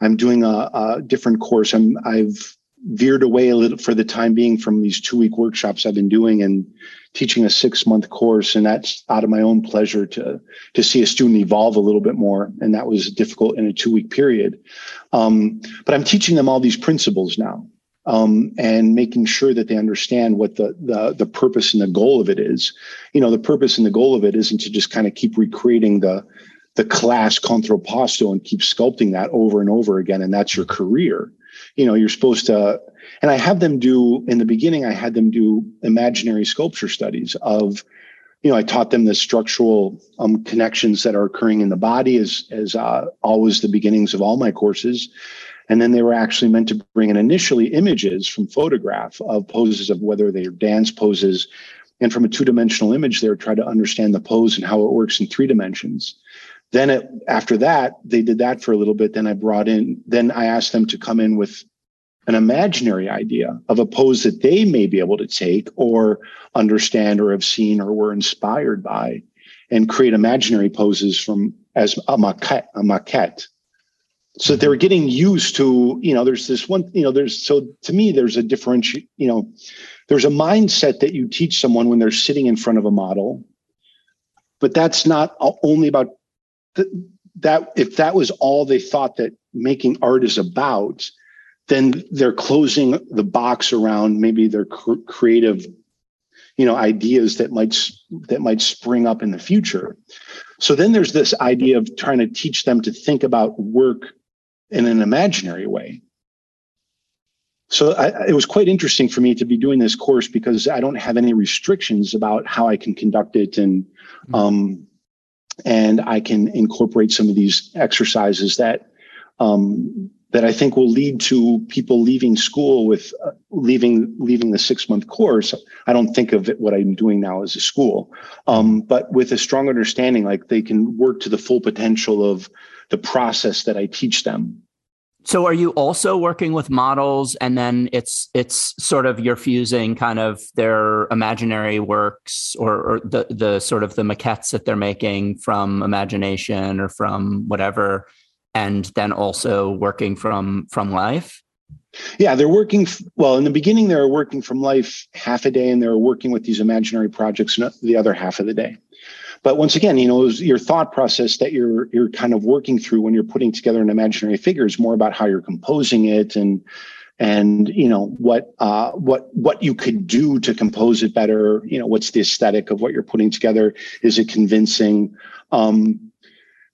I'm doing a, a different course. I'm I've veered away a little for the time being from these two week workshops I've been doing and teaching a six month course, and that's out of my own pleasure to to see a student evolve a little bit more, and that was difficult in a two week period. Um, but I'm teaching them all these principles now. Um, and making sure that they understand what the, the the purpose and the goal of it is. You know, the purpose and the goal of it isn't to just kind of keep recreating the the class contrapposto and keep sculpting that over and over again and that's your career you know you're supposed to and i have them do in the beginning i had them do imaginary sculpture studies of you know i taught them the structural um, connections that are occurring in the body as as uh, always the beginnings of all my courses. And then they were actually meant to bring in initially images from photograph of poses of whether they are dance poses. And from a two-dimensional image they were trying to understand the pose and how it works in three dimensions. Then it, after that they did that for a little bit. Then i brought in then i asked them to come in with an imaginary idea of a pose that they may be able to take or understand or have seen or were inspired by and create imaginary poses from as a maquette a maquette. So that they were getting used to you know there's this one you know there's so to me there's a differentiate you know there's a mindset that you teach someone when they're sitting in front of a model but that's not only about th- that if that was all they thought that making art is about then they're closing the box around maybe their cr- creative you know ideas that might that might spring up in the future. So then there's this idea of trying to teach them to think about work in an imaginary way. So I, it was quite interesting for me to be doing this course because I don't have any restrictions about how I can conduct it, and um, and I can incorporate some of these exercises that um, that I think will lead to people leaving school with uh, leaving leaving the six month course. I don't think of it, what I'm doing now as a school, um, but with a strong understanding, like they can work to the full potential of the process that I teach them. So are you also working with models and then it's it's sort of you're fusing kind of their imaginary works or, or the the sort of the maquettes that they're making from imagination or from whatever and then also working from from life? Yeah, they're working. Well, in the beginning, they were working from life half a day, and they were working with these imaginary projects the other half of the day. But once again, you know, your thought process that you're you're kind of working through when you're putting together an imaginary figure is more about how you're composing it and and you know what uh, what what you could do to compose it better. You know, what's the aesthetic of what you're putting together? Is it convincing? Um,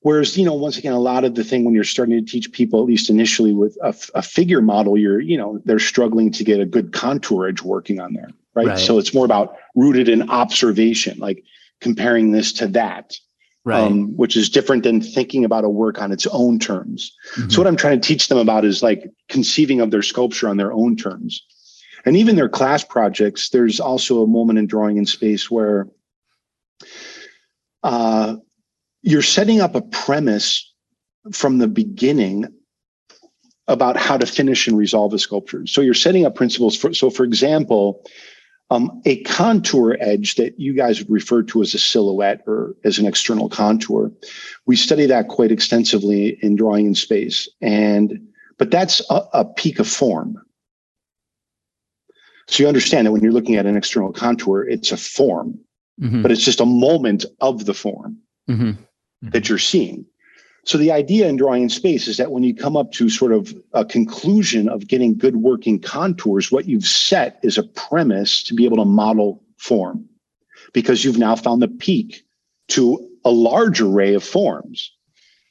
Whereas, you know, once again, a lot of the thing when you're starting to teach people, at least initially with a, a figure model, you're, you know, they're struggling to get a good contour edge working on there. Right? Right. So it's more about rooted in observation, like comparing this to that, Right. um, which is different than thinking about a work on its own terms. Mhm. So what I'm trying to teach them about is like conceiving of their sculpture on their own terms. And even their class projects, there's also a moment in drawing in space where uh, you're setting up a premise from the beginning about how to finish and resolve a sculpture. So you're setting up principles for, so for example, um, a contour edge that you guys would refer to as a silhouette or as an external contour. We study that quite extensively in drawing in space. And, but that's a, a peak of form. So you understand that when you're looking at an external contour, it's a form, Mhm. but it's just a moment of the form Mhm. that you're seeing. So the idea in drawing in space is that when you come up to sort of a conclusion of getting good working contours, what you've set is a premise to be able to model form because you've now found the peak to a large array of forms.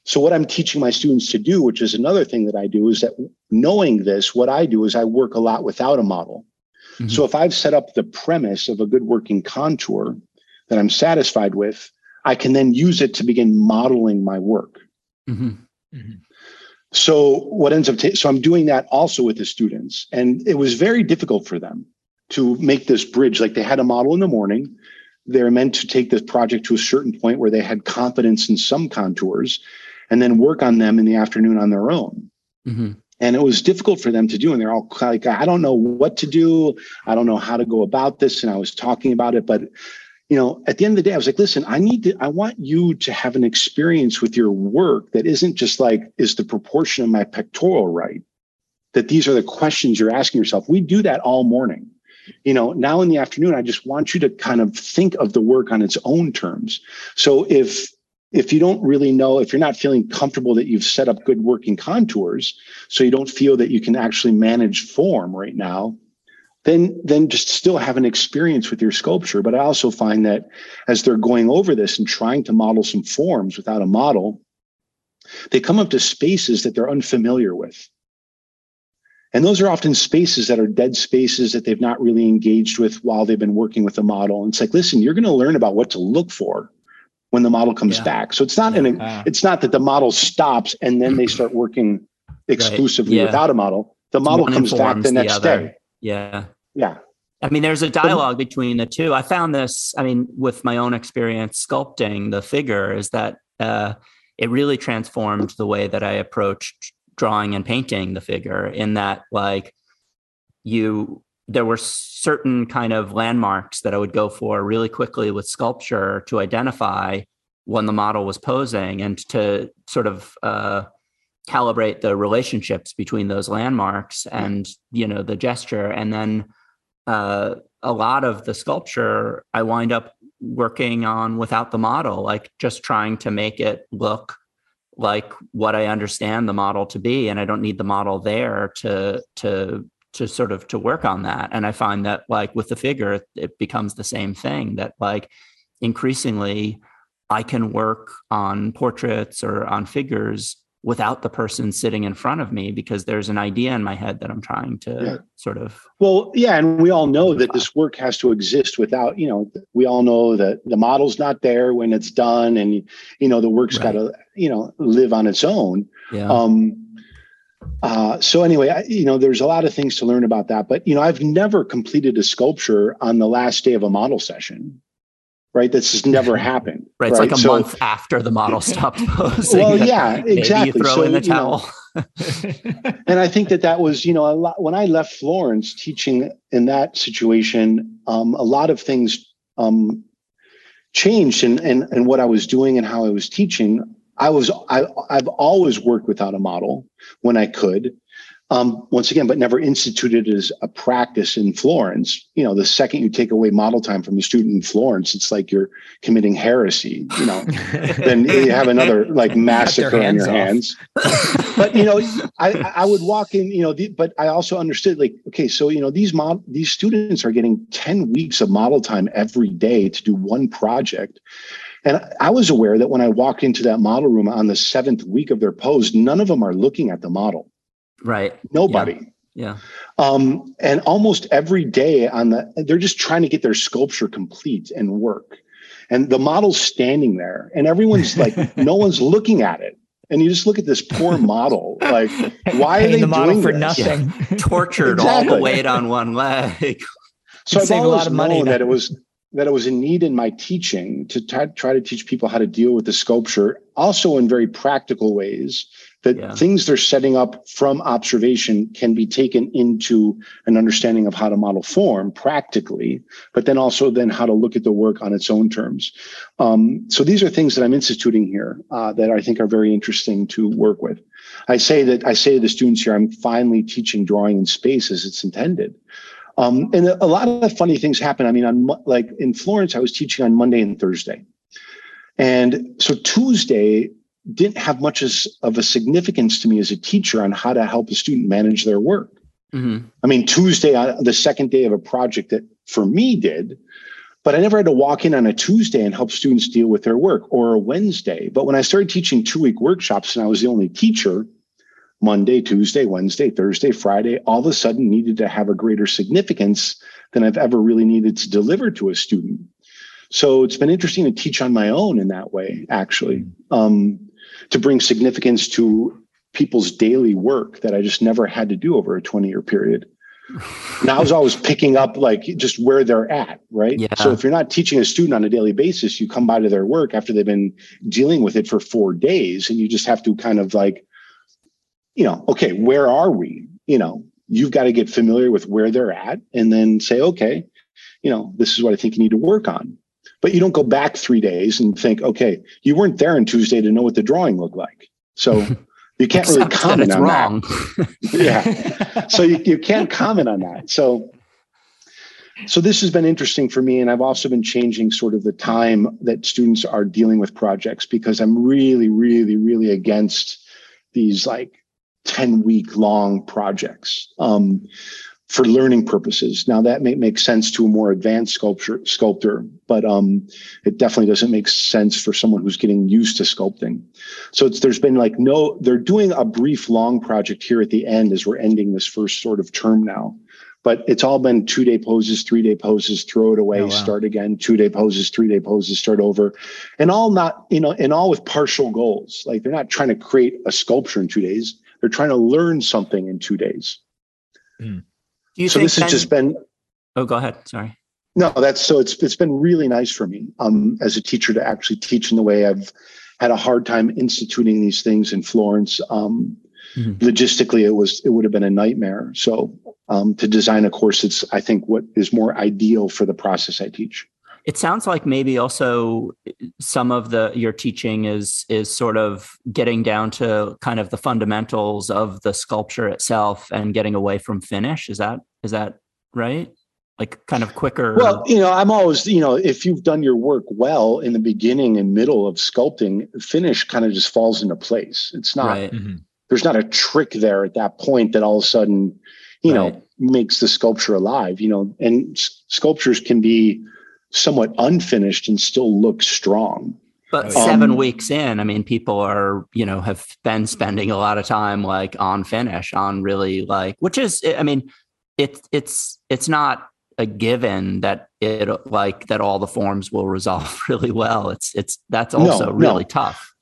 So what I'm teaching my students to do, which is another thing that I do, is that knowing this, what I do is I work a lot without a model. Mhm. So if I've set up the premise of a good working contour that I'm satisfied with, I can then use it to begin modeling my work. Mhm. So what ends up, ta- so I'm doing that also with the students, and it was very difficult for them to make this bridge. Like they had a model in the morning, they're meant to take this project to a certain point where they had confidence in some contours, and then work on them in the afternoon on their own. Mhm. And it was difficult for them to do, and they're all like, "I don't know what to do, I don't know how to go about this," and I was talking about it, but you know, at the end of the day, I was like, listen, I need to, I want you to have an experience with your work that isn't just like, is the proportion of my pectoral right? That these are the questions you're asking yourself. We do that all morning. You know, now in the afternoon, I just want you to kind of think of the work on its own terms. So if, if you don't really know, if you're not feeling comfortable that you've set up good working contours, so you don't feel that you can actually manage form right now, then then just still have an experience with your sculpture but i also find that as they're going over this and trying to model some forms without a model they come up to spaces that they're unfamiliar with and those are often spaces that are dead spaces that they've not really engaged with while they've been working with the model and it's like listen you're going to learn about what to look for when the model comes Yeah. back so it's not an Wow. it's not that the model stops and then they start working exclusively Yeah. without a model the model One comes back the the next other. day Yeah. Yeah I mean, there's a dialogue between the two. I found this, I mean, with my own experience sculpting the figure, is that uh, it really transformed the way that I approached drawing and painting the figure, in that, like, you, there were certain kind of landmarks that I would go for really quickly with sculpture to identify when the model was posing and to sort of, uh, calibrate the relationships between those landmarks and you know the gesture and then uh, a lot of the sculpture I wind up working on without the model, like just trying to make it look like what I understand the model to be, and I don't need the model there to to to sort of to work on that. And I find that like with the figure, it becomes the same thing. That like increasingly, I can work on portraits or on figures without the person sitting in front of me because there's an idea in my head that I'm trying to Yeah. sort of Well, yeah, and we all know that this work has to exist without, you know, we all know that the model's not there when it's done, and you know the work's Right. got to, you know, live on its own. yeah. Um, uh, so anyway, I, you know, there's a lot of things to learn about that, but you know, I've never completed a sculpture on the last day of a model session. Right, that's just never happened. Right. It's like a So- month after the model stopped posing. Well, yeah, exactly. You throw So, in the you know, and I think that that was, you know, a lot when I left Florence teaching in that situation, um, a lot of things um, changed in, in, in what I was doing and how I was teaching. I was, I, I've always worked without a model when I could. Um, once again, but never instituted as a practice in Florence. You know, the second you take away model time from a student in Florence, it's like you're committing heresy. You know, then you have another like massacre on your off. hands. but you know, I I would walk in, you know, the, but I also understood like, okay, so you know, these mod these students are getting 10 weeks of model time every day to do one project. And I was aware that when I walked into that model room on the seventh week of their pose, none of them are looking at the model. Right. Nobody. Yeah. Um, and almost every day on the, they're just trying to get their sculpture complete and work. And the model's standing there, and everyone's like, no one's looking at it. And you just look at this poor model. Like, why are they the model doing for this? nothing? Tortured all the weight on one leg. So I've save a lot of money known that it was that it was a need in my teaching to try, try to teach people how to deal with the sculpture, also in very practical ways. That Yeah. things they're setting up from observation can be taken into an understanding of how to model form practically, but then also then how to look at the work on its own terms. Um, so these are things that I'm instituting here uh, that I think are very interesting to work with. I say that I say to the students here, I'm finally teaching drawing in space as it's intended. Um, and a, lot of funny things happen. I mean, on like in Florence, I was teaching on Monday and Thursday, and so Tuesday didn't have much as, of a significance to me as a teacher on how to help a student manage their work. Mhm. I mean, Tuesday, the second day of a project that for me did, but I never had to walk in on a Tuesday and help students deal with their work or a Wednesday. But when I started teaching two week workshops and I was the only teacher, Monday, Tuesday, Wednesday, Thursday, Friday, all of a sudden needed to have a greater significance than I've ever really needed to deliver to a student. So it's been interesting to teach on my own in that way, actually, um, to bring significance to people's daily work that I just never had to do over a 20 year period. Now I was always picking up like just where they're at, right? Yeah. So if you're not teaching a student on a daily basis, you come by to their work after they've been dealing with it for four days, and you just have to kind of like, you know, okay, where are we? You know, you've got to get familiar with where they're at and then say, okay, you know, this is what I think you need to work on. But you don't go back three days and think, okay, you weren't there on Tuesday to know what the drawing looked like. So you can't really comment on wrong. that. Yeah. So you, you can't comment on that. So so this has been interesting for me. And I've also been changing sort of the time that students are dealing with projects because I'm really, really, really against these like 10 week long projects. Um, for learning purposes. Now that may make sense to a more advanced sculpture sculptor, but um, it definitely doesn't make sense for someone who's getting used to sculpting. So it's, there's been like no, they're doing a brief long project here at the end as we're ending this first sort of term now. But it's all been two day poses, three day poses, throw it away, Oh, wow. start again, two day poses, three day poses, start over. And all not, you know, and all with partial goals. Like they're not trying to create a sculpture in two days. They're trying to learn something in two days. Do you so think this has just been Oh, go ahead. Sorry. No, that's so it's it's been really nice for me um, as a teacher to actually teach in the way I've had a hard time instituting these things in Florence. Um, Mhm. Logistically, it was it would have been a nightmare. So um, to design a course, it's I think what is more ideal for the process I teach. It sounds like maybe also some of the your teaching is is sort of getting down to kind of the fundamentals of the sculpture itself and getting away from finish. Is that is that right? Like kind of quicker. Well, you know, I'm always, you know, if you've done your work well in the beginning and middle of sculpting, finish kind of just falls into place. It's not right. there's not a trick there at that point that all of a sudden, you know, makes the sculpture alive, you know, and s- sculptures can be somewhat unfinished and still look strong. But Um, seven weeks in, I mean, people are, you know, have been spending a lot of time like on finish, on really like, which is, I mean, it's it's it's not a given that it like that all the forms will resolve really well. It's it's that's also no. really tough.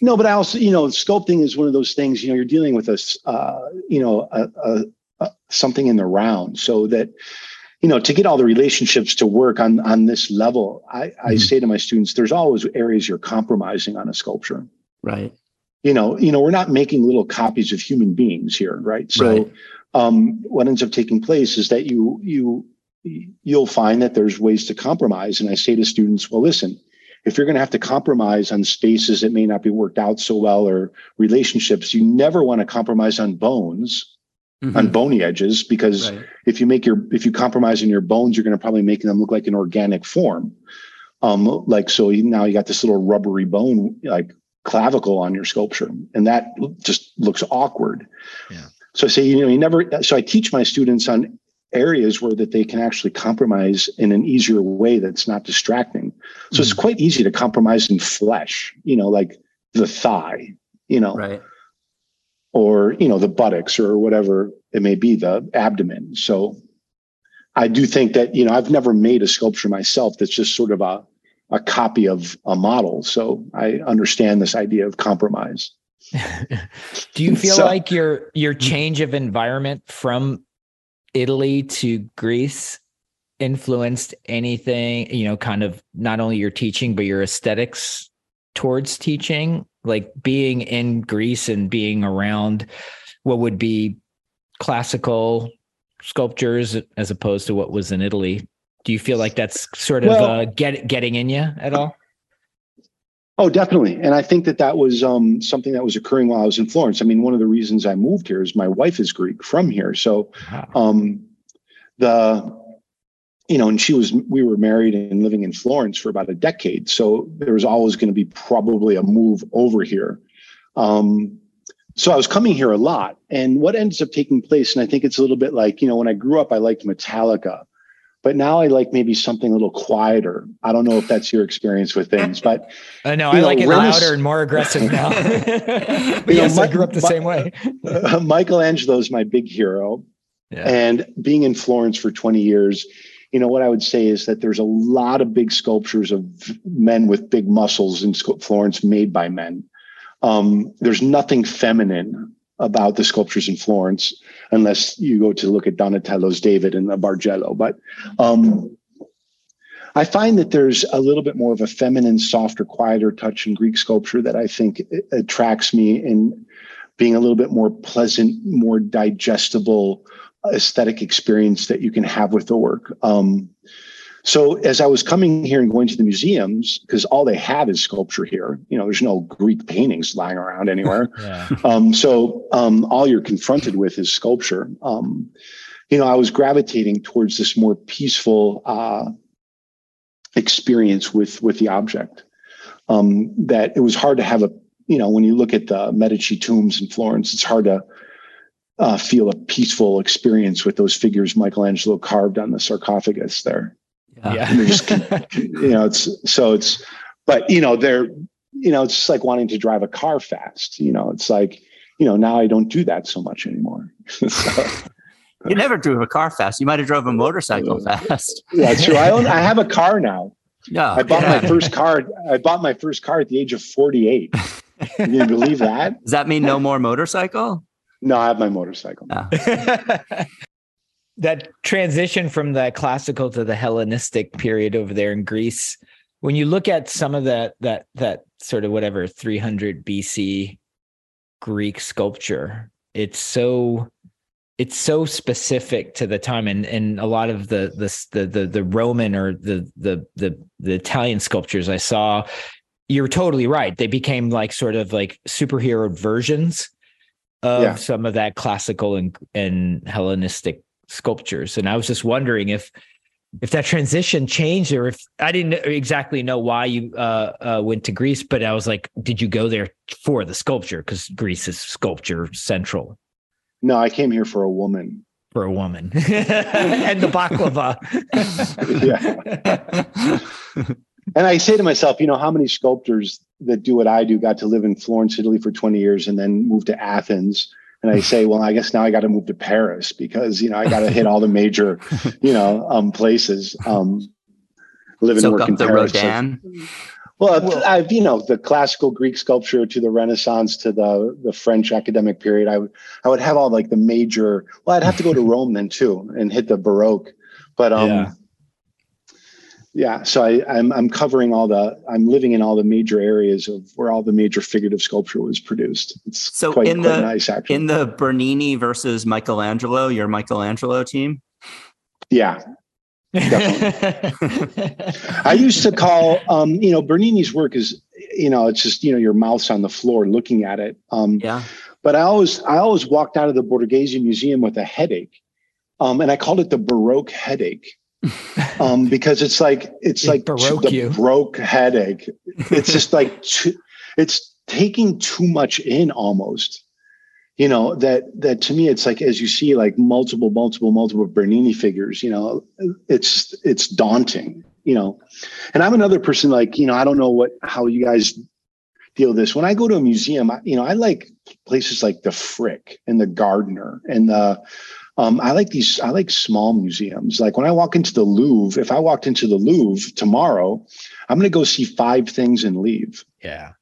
No, but I also, you know, sculpting is one of those things, you know, you're dealing with a uh, you know, a, a, a, something in the round so that, you know, to get all the relationships to work on, on this level, I, I Mhm. say to my students, there's always areas you're compromising on a sculpture. Right. you know, you know, we're not making little copies of human beings here, right? So, Right. um, what ends up taking place is that you you you'll find that there's ways to compromise. And I say to students, well, listen, if you're going to have to compromise on spaces that may not be worked out so well or relationships, you never want to compromise on bones, on Mhm. bony edges, because Right. if you make your if you compromise on your bones, you're going to probably make them look like an organic form. Um, like so now you got this little rubbery bone like clavicle on your sculpture, and that just looks awkward. Yeah. So I say, you know, you never. So I teach my students on areas where that they can actually compromise in an easier way that's not distracting. So it's hmm. quite easy to compromise in flesh, you know, like the thigh, you know, Right. or you know the buttocks or whatever it may be, the abdomen. So I do think that you know I've never made a sculpture myself that's just sort of a a copy of a model. So I understand this idea of compromise. Do you feel So- like your your hmm. change of environment from Italy to Greece influenced anything, you know, kind of not only your teaching but your aesthetics towards teaching? Like being in Greece and being around what would be classical sculptures as opposed to what was in Italy. Do you feel like that's sort of Well- uh, get getting in you at all? Oh, definitely. And I think that that was um, something that was occurring while I was in Florence. I mean, one of the reasons I moved here is my wife is Greek from here. So Wow. um, the you know and she was we were married and living in florence for about a decade so there was always going to be probably a move over here um, so i was coming here a lot and what ends up taking place and i think it's a little bit like you know when i grew up i liked metallica but now i like maybe something a little quieter i don't know if that's your experience with things but Uh, no, I know, like it Renaissance- louder and more aggressive now. but You know, I grew up the same way. uh, michelangelo is my big hero Yeah. And being in Florence for 20 years, you know, what I would say is that there's a lot of big sculptures of men with big muscles in Florence made by men. Um, there's nothing feminine about the sculptures in Florence, unless you go to look at Donatello's David and the Bargello. But um, I find that there's a little bit more of a feminine, softer, quieter touch in Greek sculpture that I think attracts me in being a little bit more pleasant, more digestible aesthetic experience that you can have with the work. Um, so as I was coming here and going to the museums, because all they have is sculpture here, you know, there's no Greek paintings lying around anywhere. Yeah. Um, so um, all you're confronted with is sculpture. Um, you know, I was gravitating towards this more peaceful uh, experience with with the object. Um, that it was hard to have a, you know, when you look at the Medici tombs in Florence, it's hard to uh, feel a peaceful experience with those figures Michelangelo carved on the sarcophagus there Yeah. And just you know it's so it's but you know they're you know it's just like wanting to drive a car fast you know it's like you know now i don't do that so much anymore so, You never drove a car fast. You might have drove a motorcycle fast. That's true i own i have a car now Yeah. i bought yeah. my first car i bought my first car at the age of 48 can you believe that Does that mean no more motorcycle? no i have my motorcycle No. Ah. That transition from the classical to the Hellenistic period over there in Greece, when you look at some of that that that sort of whatever 300 BC Greek sculpture, it's so it's so specific to the time and and a lot of the the the the, Roman or the, the the the Italian sculptures I saw you're totally right they became like sort of like superhero versions of Yeah. some of that classical and and Hellenistic sculptures and I was just wondering if if that transition changed or if I didn't exactly know why you uh, uh, went to Greece, but I was like, did you go there for the sculpture? Because Greece is sculpture central no i came here for a woman for a woman and the baklava. Yeah. And I say to myself, you know, how many sculptors that do what I do got to live in Florence, Italy for 20 years and then move to Athens? And I say, well, I guess now I got to move to Paris because, you know, I got to hit all the major, you know, um, places. Um, live and Soak work in the Paris. So- well, Well- I've, you know, the classical Greek sculpture to the Renaissance to the the French academic period. I would I would have all like the major. Well, I'd have to go to Rome then too and hit the Baroque. But um, Yeah. Yeah. So I, I'm I'm covering all the. I'm living in all the major areas of where all the major figurative sculpture was produced. It's So quite, in quite the- nice actually. In the Bernini versus Michelangelo, your Michelangelo team. yeah. I used to call, um, you know, Bernini's work is, you know, it's just, you know, your mouth's on the floor looking at it. Um, Yeah. but I always, I always walked out of the Borghese Museum with a headache. Um, and I called it the Baroque headache. Um, because it's like, it's It like Baroque the you. Baroque headache. It's just like, too, it's taking too much in almost. you know that that to me it's like as you see like multiple multiple multiple bernini figures you know it's it's daunting you know and i'm another person like you know i don't know what how you guys deal with this when i go to a museum I, you know i like places like the frick and the gardner and the um, I like these. I like small museums. Like when I walk into the Louvre, if I walked into the Louvre tomorrow, I'm going to go see five things and leave. Yeah.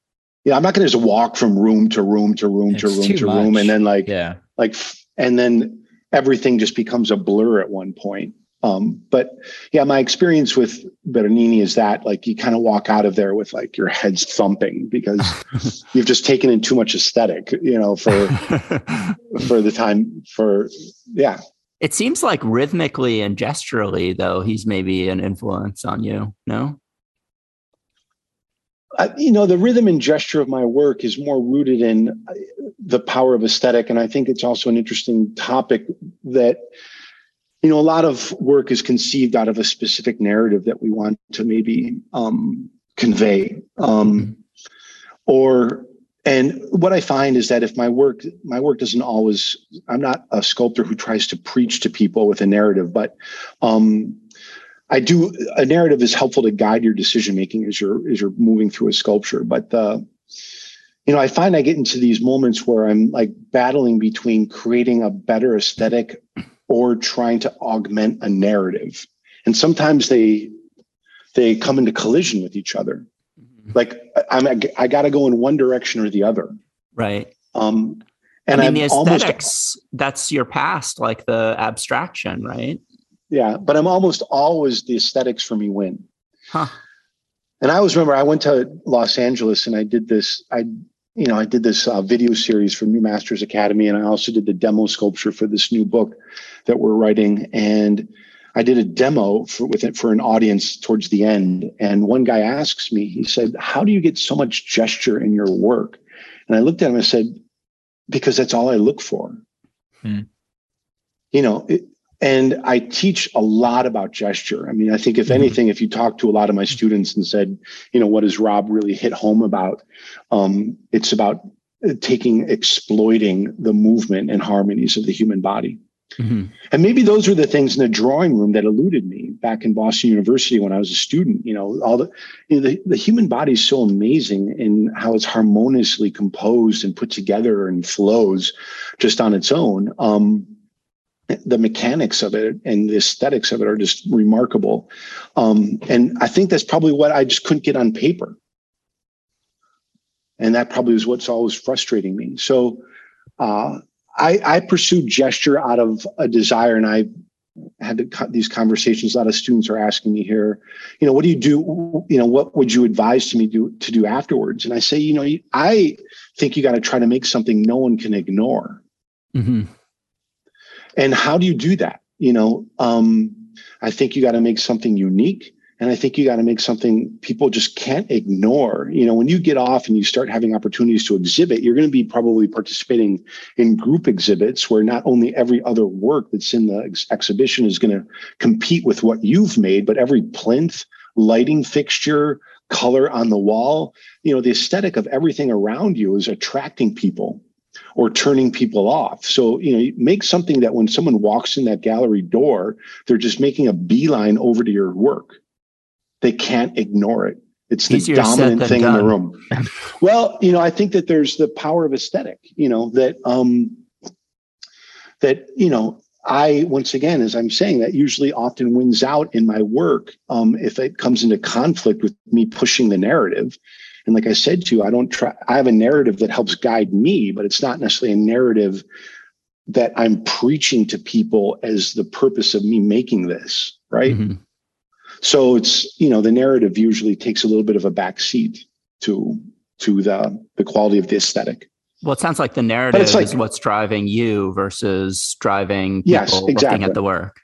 Yeah, I'm not going to just walk from room to room to room to room to room, and then like Yeah. like and then everything just becomes a blur at one point. Um, but yeah, my experience with Bernini is that like you kind of walk out of there with like your head's thumping because you've just taken in too much aesthetic, you know, for for the time for yeah. it seems like rhythmically and gesturally, though, he's maybe an influence on you. No. I, you know the rhythm and gesture of my work is more rooted in uh, the power of aesthetic and i think it's also an interesting topic that you know a lot of work is conceived out of a specific narrative that we want to maybe um, convey um, or and what i find is that if my work my work doesn't always i'm not a sculptor who tries to preach to people with a narrative but um, I do a narrative is helpful to guide your decision making as you're as you're moving through a sculpture. But uh, you know, I find I get into these moments where I'm like battling between creating a better aesthetic or trying to augment a narrative, and sometimes they they come into collision with each other. Like I'm I got to go in one direction or the other. Right. Um, and I I'm mean, the almost aesthetics, that's your past, like the abstraction, right? Yeah, but I'm almost always the aesthetics for me win. Huh. And I always remember I went to Los Angeles and I did this. I, you know, I did this uh, video series for New Masters Academy, and I also did the demo sculpture for this new book that we're writing. And I did a demo for with it for an audience towards the end. And one guy asks me, he said, "How do you get so much gesture in your work?" And I looked at him and I said, "Because that's all I look for." Hmm. You know, it, and I teach a lot about gesture. I mean, I think if Mhm. anything, if you talk to a lot of my students and said, you know, what does Rob really hit home about? Um, it's about uh, taking, exploiting the movement and harmonies of the human body. Mhm. And maybe those were the things in the drawing room that eluded me back in Boston University when I was a student. You know, all the you know, the, the human body is so amazing in how it's harmoniously composed and put together and flows just on its own. Um, the mechanics of it and the aesthetics of it are just remarkable. Um, and I think that's probably what I just couldn't get on paper. And that probably is what's always frustrating me. So uh, I, I pursued gesture out of a desire, and I had to cut these conversations. A lot of students are asking me here, you know, what do you do? You know, what would you advise to me do, to do afterwards? And I say, you know, I think you got to try to make something no one can ignore. Mhm. And how do you do that? You know, um, I think you got to make something unique. And I think you got to make something people just can't ignore. You know, when you get off and you start having opportunities to exhibit, you're going to be probably participating in group exhibits where not only every other work that's in the ex- exhibition is going to compete with what you've made, but every plinth, lighting fixture, color on the wall, you know, the aesthetic of everything around you is attracting people or turning people off. So, you know, you make something that when someone walks in that gallery door, they're just making a beeline over to your work. They can't ignore it. It's the Easier dominant thing in the room. well, you know, I think that there's the power of aesthetic, you know, that um that, you know, I once again, as I'm saying, that usually often wins out in my work um, if it comes into conflict with me pushing the narrative. And like I said to you, I don't try. I have a narrative that helps guide me, but it's not necessarily a narrative that I'm preaching to people as the purpose of me making this. Right. Mhm. So it's you know the narrative usually takes a little bit of a back seat to to the the quality of the aesthetic. Well, it sounds like the narrative like- is what's driving you versus driving people Yes, looking exactly. at the work.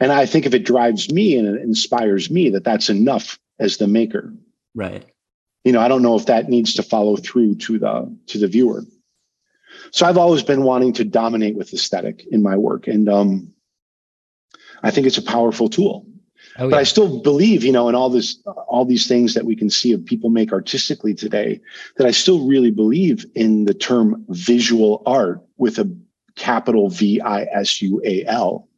And I think if it drives me and it inspires me, that that's enough as the maker. Right. You know i don't know if that needs to follow through to the to the viewer so i've always been wanting to dominate with aesthetic in my work and um i think it's a powerful tool Oh, but yeah. i still believe you know in all this all these things that we can see of people make artistically today that i still really believe in the term visual art with a capital V I S U A L.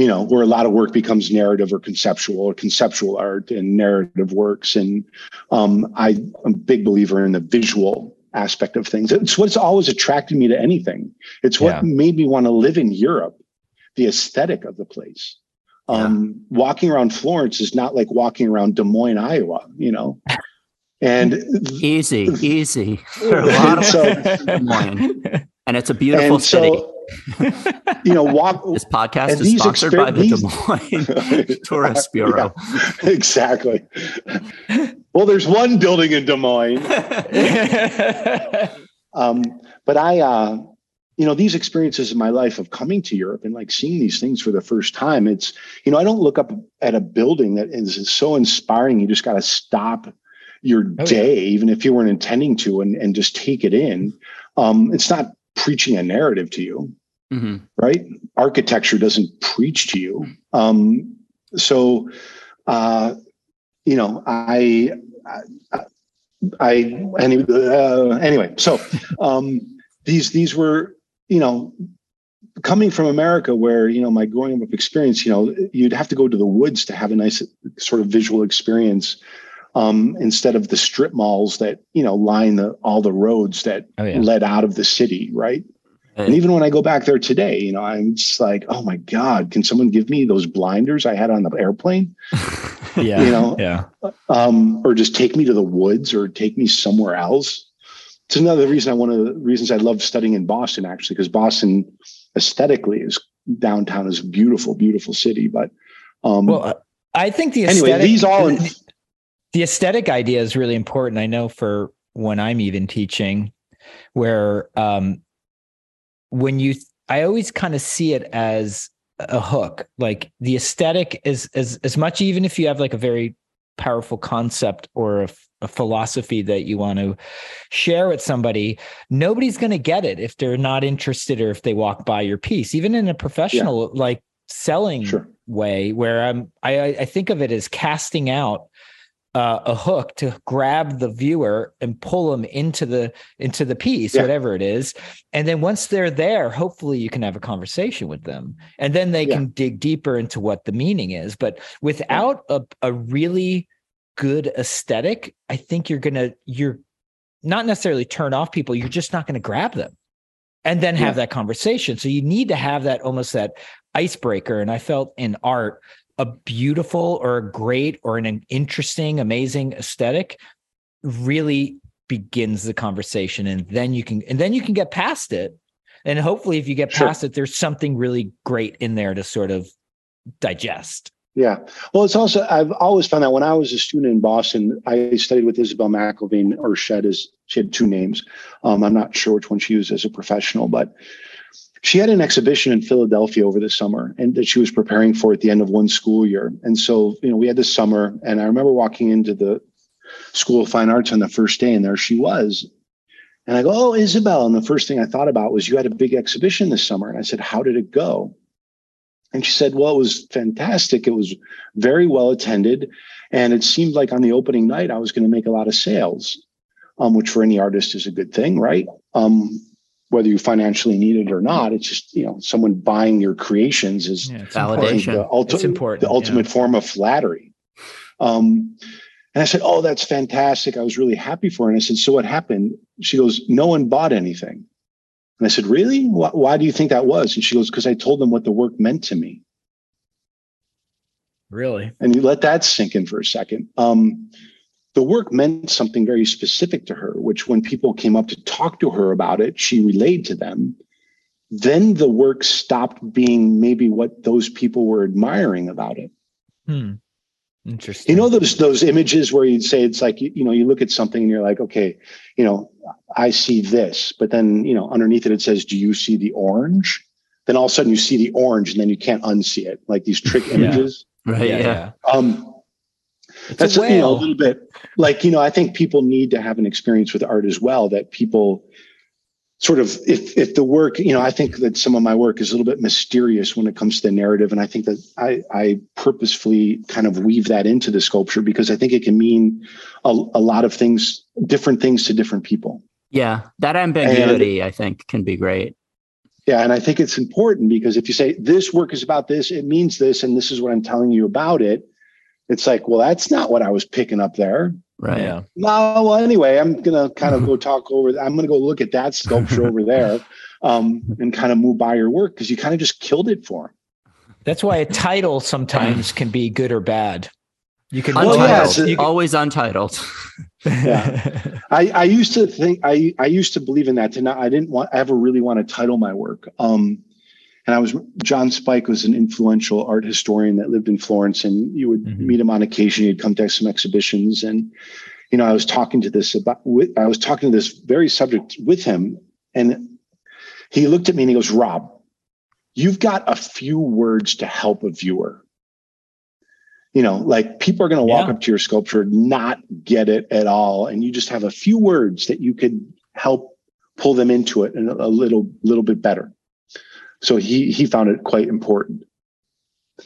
You know, where a lot of work becomes narrative or conceptual or conceptual art and narrative works. And um, I, I'm a big believer in the visual aspect of things. It's what's always attracted me to anything. It's what Yeah. made me want to live in Europe, the aesthetic of the place. Um, Walking around Florence is not like walking around Des Moines, Iowa, you know? And Easy, easy. Are a lot of So- Des Moines, and it's a beautiful city. So, you know, walk This podcast is these sponsored exper- by the these- Des Moines Tourist Bureau. exactly. Well, there's one building in Des Moines. Um, but I, uh, you know, these experiences in my life of coming to Europe and like seeing these things for the first time, it's, you know, I don't look up at a building that is so inspiring. You just got to stop your Oh, yeah. day, even if you weren't intending to, and, and just take it in. Um, it's not preaching a narrative to you Mhm. right? Architecture doesn't preach to you. Um, so, uh, you know, I, I, I any, uh, anyway, so um, these these were, you know, coming from America, where you know my growing up experience, you know, you'd have to go to the woods to have a nice sort of visual experience. Um, instead of the strip malls that you know line the all the roads that Oh, yeah. led out of the city, right? And even when I go back there today, you know, I'm just like, oh my God, can someone give me those blinders I had on the airplane? yeah. You know, yeah. Um, or just take me to the woods or take me somewhere else. It's another reason I one of the reasons I love studying in Boston, actually, because Boston aesthetically is downtown is a beautiful, beautiful city. But um Well, uh, I think the anyway, aesthetic, these all the, the aesthetic idea is really important. I know for when I'm even teaching, where um, when you, I always kind of see it as a hook. Like the aesthetic is as as much, even if you have like a very powerful concept or a, a philosophy that you want to share with somebody, nobody's going to get it if they're not interested or if they walk by your piece. Even in a professional like selling Sure. way, where I'm, I I think of it as casting out uh, a hook to grab the viewer and pull them into the into the piece, Yeah. whatever it is. And then once they're there, hopefully you can have a conversation with them, and then they Yeah. can dig deeper into what the meaning is. But without a a really good aesthetic, I think you're gonna you're not necessarily turn off people. You're just not going to grab them, and then have Yeah. that conversation. So you need to have that almost that icebreaker. And I felt in art a beautiful or a great or an interesting, amazing aesthetic really begins the conversation. And then you can and then you can get past it. And hopefully if you get Sure. past it, there's something really great in there to sort of digest. Yeah. Well, it's also, I've always found that when I was a student in Boston, I studied with Isabel McIlvain, or Shed is, she had two names. Um, I'm not sure which one she used as a professional, but she had an exhibition in Philadelphia over the summer and that she was preparing for at the end of one school year. And so, you know, we had this summer and I remember walking into the School of Fine Arts on the first day and there she was. And I go, Oh, Isabel. And the first thing I thought about was you had a big exhibition this summer. And I said, How did it go? And she said, Well, it was fantastic. It was very well attended. And it seemed like on the opening night, I was going to make a lot of sales, um, which for any artist is a good thing, right? Um, whether you financially need it or not, it's just, you know, someone buying your creations is Yeah, Validation. the, ulti- It's important, the yeah. ultimate form of flattery. Um, and I said, Oh, that's fantastic. I was really happy for her. And I said, So what happened? She goes, No one bought anything. And I said, Really? Why, why do you think that was? And she goes, Because I told them what the work meant to me. Really? And you let that sink in for a second. Um, the work meant something very specific to her, which when people came up to talk to her about it, she relayed to them. Then the work stopped being maybe what those people were admiring about it. Hmm. Interesting. You know those those images where you'd say it's like you, you know you look at something and you're like, okay, you know, I see this, but then you know underneath it it says, do you see the orange? Then all of a sudden you see the orange and then you can't unsee it, like these trick Yeah. images. Right. yeah, Yeah. yeah. Um, It's that's a you know, a little bit like you know i think people need to have an experience with art as well that people sort of if if the work you know i think that some of my work is a little bit mysterious when it comes to the narrative and i think that i i purposefully kind of weave that into the sculpture because i think it can mean a, a lot of things different things to different people Yeah, that ambiguity I think can be great. Yeah, and I think it's important because if you say this work is about this, it means this, and this is what I'm telling you about it. It's like, well, that's not what I was picking up there. Right. Yeah. No, well, anyway, I'm gonna kind of go talk over. I'm gonna go look at that sculpture over there, um, and kind of move by your work because you kind of just killed it for him. That's why a title sometimes can be good or bad. You can, Well, yeah, Untitled. you can- Always untitled. Yeah. I, I used to think I I used to believe in that. To not, I didn't want ever really want to title my work. Um, and I was John Spike was an influential art historian that lived in Florence, and you would Mhm. meet him on occasion. He'd come to some exhibitions, and you know I was talking to this about with, I was talking to this very subject with him, and he looked at me and he goes, "Rob, you've got a few words to help a viewer." You know, like people are going to walk Yeah. up to your sculpture, not get it at all, and you just have a few words that you could help pull them into it and a little, little bit better. So he he found it quite important.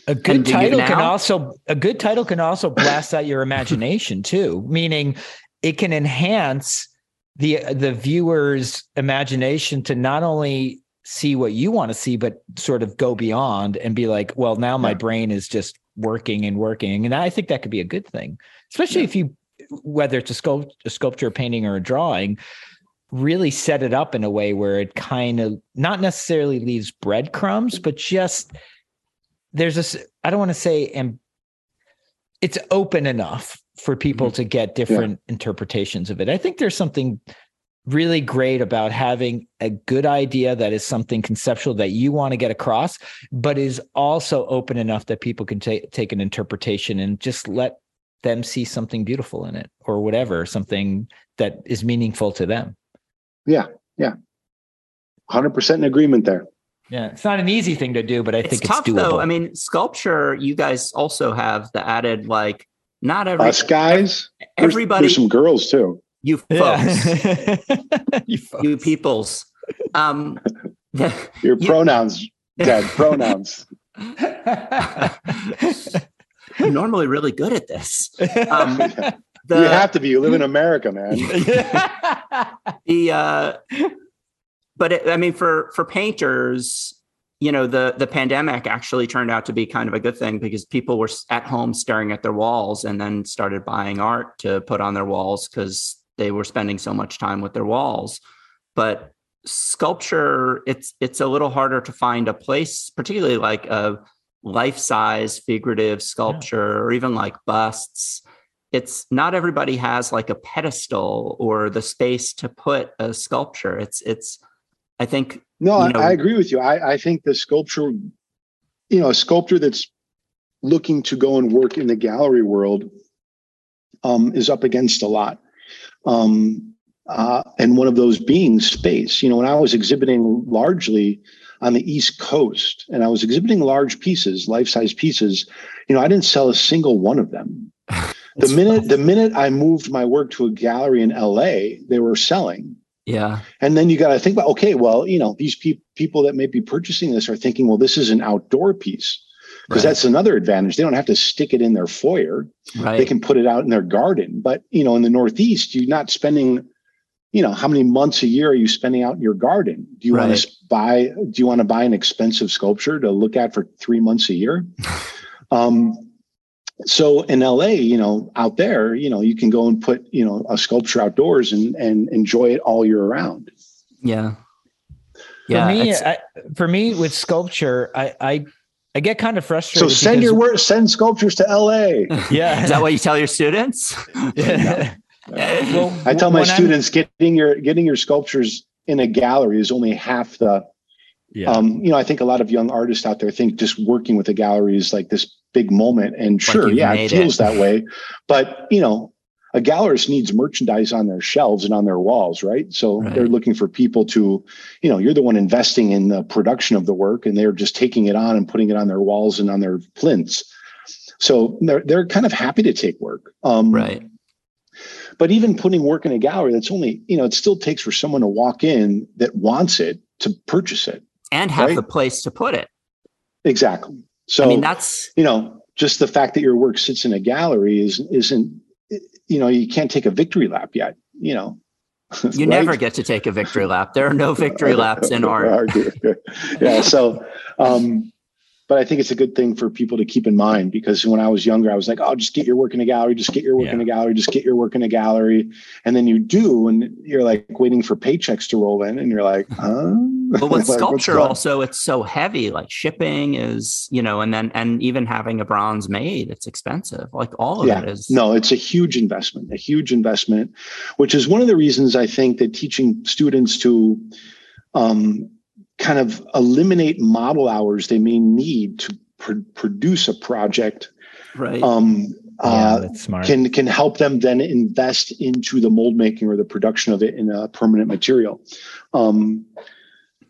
A good do title can also a good title can also blast out your imagination too, meaning it can enhance the the viewer's imagination to not only see what you want to see, but sort of go beyond and be like, well, now my Yeah. brain is just working and working, and I think that could be a good thing, especially Yeah. if you whether it's a, sculpt, a sculpture, a painting, or a drawing. Really set it up in a way where it kind of not necessarily leaves breadcrumbs, but just there's this i don't want to say and it's open enough for people Mm-hmm. to get different interpretations of it. I think there's something really great about having a good idea that is something conceptual that you want to get across but is also open enough that people can take take an interpretation and just let them see something beautiful in it or whatever something that is meaningful to them Yeah, yeah, hundred percent in agreement there. yeah it's not an easy thing to do but i It's, think it's, tough doable though. I mean, sculpture, you guys also have the added like not every Us guys, everybody There's some girls too. you folks, yeah. you folks. you peoples. Um Your You- pronouns, Dad. Pronouns. I'm normally really good at this. Um, Yeah. The, you have to be. You live in America, man. the uh but it, i mean for for painters you know the the pandemic actually turned out to be kind of a good thing because people were at home staring at their walls and then started buying art to put on their walls because they were spending so much time with their walls but sculpture it's it's a little harder to find a place particularly like a life-size figurative sculpture or even like busts it's not everybody has like a pedestal or the space to put a sculpture it's it's i think No, You I, I agree with you. I, I think the sculpture, you know, a sculptor that's looking to go and work in the gallery world um, is up against a lot. Um, uh, and one of those being space. You know, when I was exhibiting largely on the East Coast and I was exhibiting large pieces, life size pieces, you know, I didn't sell a single one of them. The minute the minute I moved my work to a gallery in LA, they were selling. yeah And then you got to think about, okay, well, you know, these pe- people that may be purchasing this are thinking, well, this is an outdoor piece because Right. that's another advantage. They don't have to stick it in their foyer. right They can put it out in their garden. But, you know, in the Northeast, you're not spending, you know, how many months a year are you spending out in your garden? Do you want to buy, do you want to buy an expensive sculpture to look at for three months a year? um, so in LA, you know, out there, you know, you can go and put, you know, a sculpture outdoors and and enjoy it all year round. yeah for me, I, for me with sculpture, I, I, I get kind of frustrated. So send your work, send sculptures to LA. Yeah. is that what you tell your students Yeah. well, I tell my when I'm- students getting your getting your sculptures in a gallery is only half the yeah. um, you know, I think a lot of young artists out there think just working with a gallery is like this big moment. And sure, you've yeah, it feels it. that way. But you know, a gallerist needs merchandise on their shelves and on their walls, right? So Right. they're looking for people to, you know, you're the one investing in the production of the work and they're just taking it on and putting it on their walls and on their plinths. So they're they're kind of happy to take work. Um, right but even putting work in a gallery, that's only, you know, it still takes for someone to walk in that wants it to purchase it. and have Right. the place to put it Exactly. So, i mean that's you know, just the fact that your work sits in a gallery is isn't, you know, you can't take a victory lap yet. You know, You Right? never get to take a victory lap. There are no victory laps in art. yeah. So, um, but I think it's a good thing for people to keep in mind because when I was younger, I was like, "Oh, just get your work in a gallery, just get your work in a gallery, just get your work in a gallery," and then you do, and you're like waiting for paychecks to roll in, and you're like, "Huh?" But with Like, sculpture, also, it's so heavy. Like shipping is, you know, and then and even having a bronze made, it's expensive. Like all of Yeah. it is. No, it's a huge investment, a huge investment, which is one of the reasons I think that teaching students to um, kind of eliminate model hours they may need to pr- produce a project right. um, yeah, uh, that's smart. can can help them then invest into the mold making or the production of it in a permanent material. Um,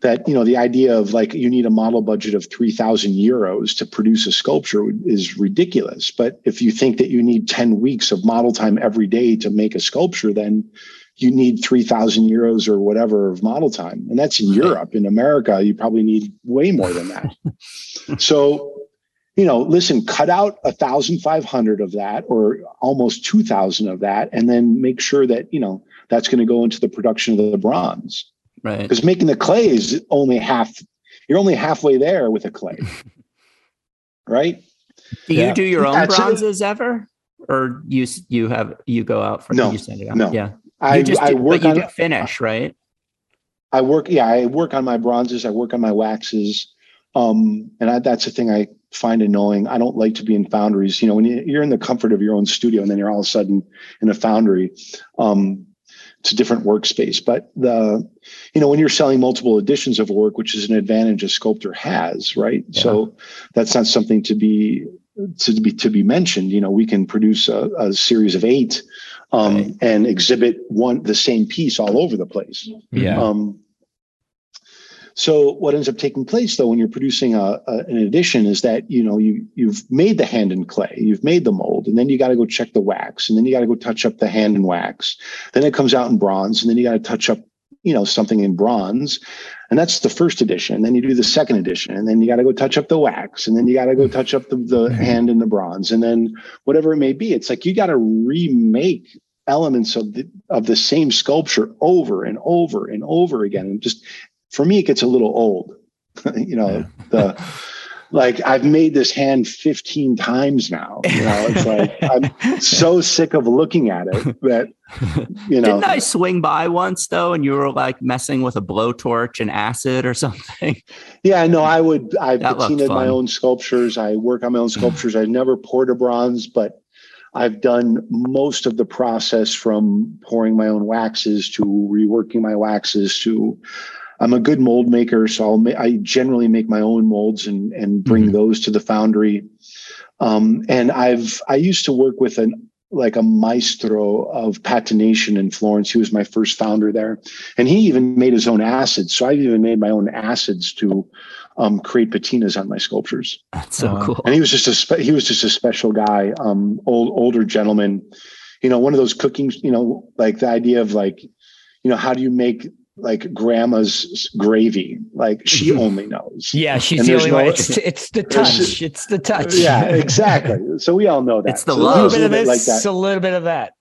that you know the idea of like you need a model budget of 3000 euros to produce a sculpture is ridiculous but if you think that you need 10 weeks of model time every day to make a sculpture then you need 3000 euros or whatever of model time and that's in europe in america you probably need way more than that so you know listen cut out a thousand five hundred of that or almost 2000 of that and then make sure that you know that's going to go into the production of the bronze right. because making the clay is only half you're only halfway there with a clay right Do Yeah. you do your own That's it. bronzes ever, or you you have you go out for No. you send it out? No. Yeah. I i work but you on finish, right? i work yeah i work on my bronzes i work on my waxes um and I, that's the thing i find annoying. I don't like to be in foundries you know when you- you're in the comfort of your own studio and then you're all of a sudden in a foundry um it's a different workspace. But the you know when you're selling multiple editions of work which is an advantage a sculptor has right? So that's not something to be to be to be mentioned. You know we can produce a, a series of eight um Right. and exhibit one the same piece all over the place yeah. um, so what ends up taking place though when you're producing a, a, an edition is that you know you you've made the hand in clay, you've made the mold, and then you got to go check the wax, and then you got to go touch up the hand in wax. Then it comes out in bronze, and then you got to touch up you know something in bronze, and that's the first edition. Then you do the second edition, and then you got to go touch up the wax, and then you got to go touch up the, the mm-hmm. hand in the bronze, and then whatever it may be. It's like you got to remake elements of the of the same sculpture over and over and over again. And just for me it gets a little old. You know the like i've made this hand 15 times now you know? It's like i'm so sick of looking at it that you know. Didn't I swing by once though, and you were like messing with a blowtorch and acid or something? yeah no i would i've patinaed my own sculptures. I work on my own sculptures. I've never poured a bronze but I've done most of the process from pouring my own waxes to reworking my waxes to I'm a good mold maker, so I'll ma- I generally make my own molds and and bring Mhm. those to the foundry. Um, and I've I used to work with an like a maestro of patination in Florence. He was my first founder there, and he even made his own acids. So I've even made my own acids to um, create patinas on my sculptures That's so Wow. cool. and he was just a spe- he was just a special guy um old older gentleman you know one of those cooking you know like the idea of like you know how do you make like grandma's gravy like she only knows Yeah, she's And the there's only one. It's, it's the there's- touch. It's the touch. yeah exactly so we all know that It's the So he A love. little bit of this, like that a little bit of that.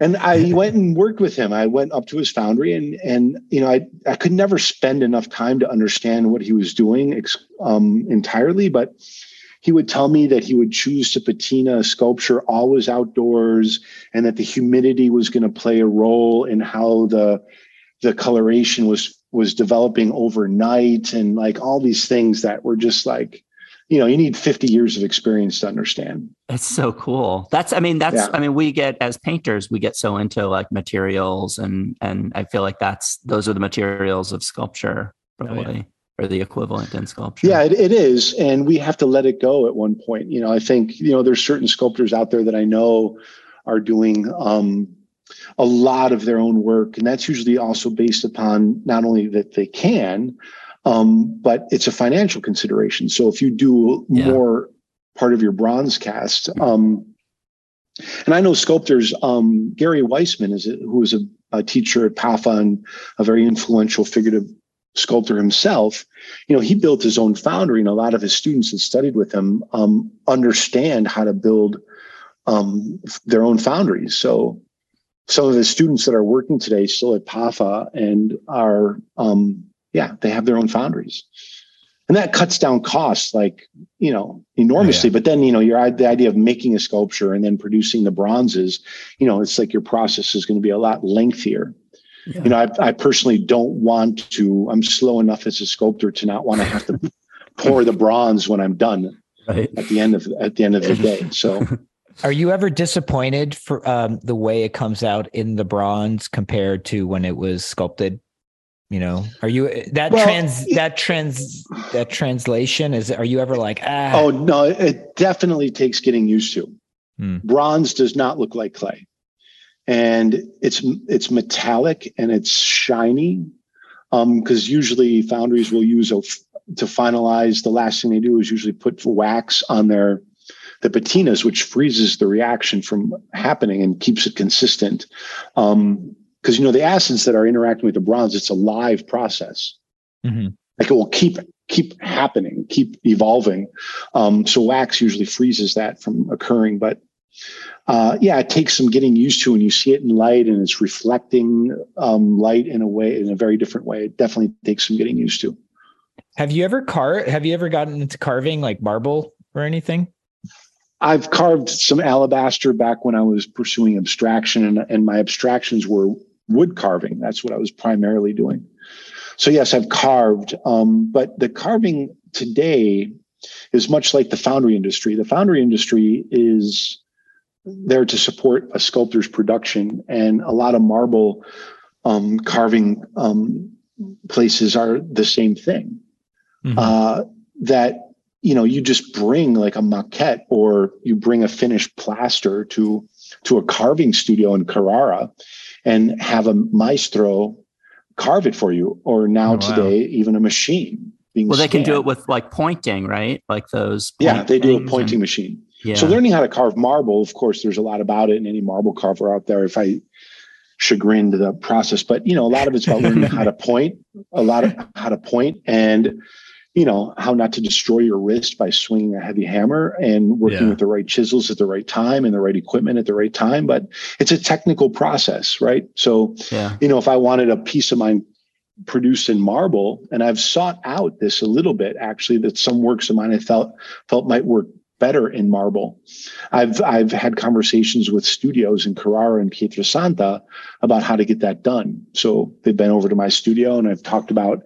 and I went and worked with him. I went up to his foundry, and and you know, I I could never spend enough time to understand what he was doing ex- um, entirely, but he would tell me that he would choose to patina a sculpture always outdoors, and that the humidity was going to play a role in how the the coloration was was developing overnight, and like all these things that were just like, you know, you need fifty years of experience to understand. It's so cool. That's I mean that's Yeah. I mean we get as painters we get so into like materials and and I feel like that's those are the materials of sculpture Oh, yeah. probably or the equivalent in sculpture. Yeah, it, it is, and we have to let it go at one point. You know, I think you know there's certain sculptors out there that I know are doing um, a lot of their own work, and that's usually also based upon not only that they can, um, but it's a financial consideration. So if you do Yeah. more part of your bronze cast, um, and I know sculptors, um, Gary Weissman is a, who is a, a teacher at PAFA and a very influential figurative sculptor himself. You know, he built his own foundry, and a lot of his students that studied with him um, understand how to build um, their own foundries. So, some of the students that are working today still at PAFA and are, um, yeah, they have their own foundries. And that cuts down costs like, you know, enormously. But then, you know, your the idea of making a sculpture and then producing the bronzes, you know, it's like your process is going to be a lot lengthier. Yeah. You know, I, I personally don't want to, I'm slow enough as a sculptor to not want to have to pour the bronze when I'm done Right. at the end of at the end of the day. So Are you ever disappointed for um, the way it comes out in the bronze compared to when it was sculpted? You know, are you that Well, trans that trans that translation is? Are you ever like ah? Oh no, it definitely takes getting used to. Hmm. Bronze does not look like clay, and it's it's metallic and it's shiny. Um, because usually foundries will use a to finalize. The last thing they do is usually put wax on their the patinas, which freezes the reaction from happening and keeps it consistent. Um, because you know the acids that are interacting with the bronze, it's a live process Mhm. like it will keep keep happening keep evolving um, so wax usually freezes that from occurring but uh, yeah it takes some getting used to and you see it in light and it's reflecting um, light in a way in a very different way it definitely takes some getting used to Have you ever car? Have you ever gotten into carving like marble or anything? I've carved some alabaster back when i was pursuing abstraction and, and my abstractions were wood carving. That's what i was primarily doing. So yes i've carved um, but the carving today is much like the foundry industry. The foundry industry is there to support a sculptor's production and a lot of marble um, carving um, places are the same thing. Mhm. uh, that you know you just bring like a maquette or you bring a finished plaster to to a carving studio in Carrara and have a maestro carve it for you or now Oh, wow. today even a machine being Well, they can do it with like pointing, right? Like those. yeah they do a pointing and- machine yeah. so learning how to carve marble, of course, there's a lot about it, and any marble carver out there, if I chagrined the process, but you know, a lot of it's about learning how to point, a lot of how to point, and you know how not to destroy your wrist by swinging a heavy hammer and working Yeah. with the right chisels at the right time and the right equipment at the right time. But it's a technical process, right? So yeah. you know, if I wanted a piece of mine produced in marble, and I've sought out this a little bit actually, that some works of mine I felt felt might work better in marble. I've I've had conversations with studios in Carrara and Pietrasanta about how to get that done. So they've been over to my studio and I've talked about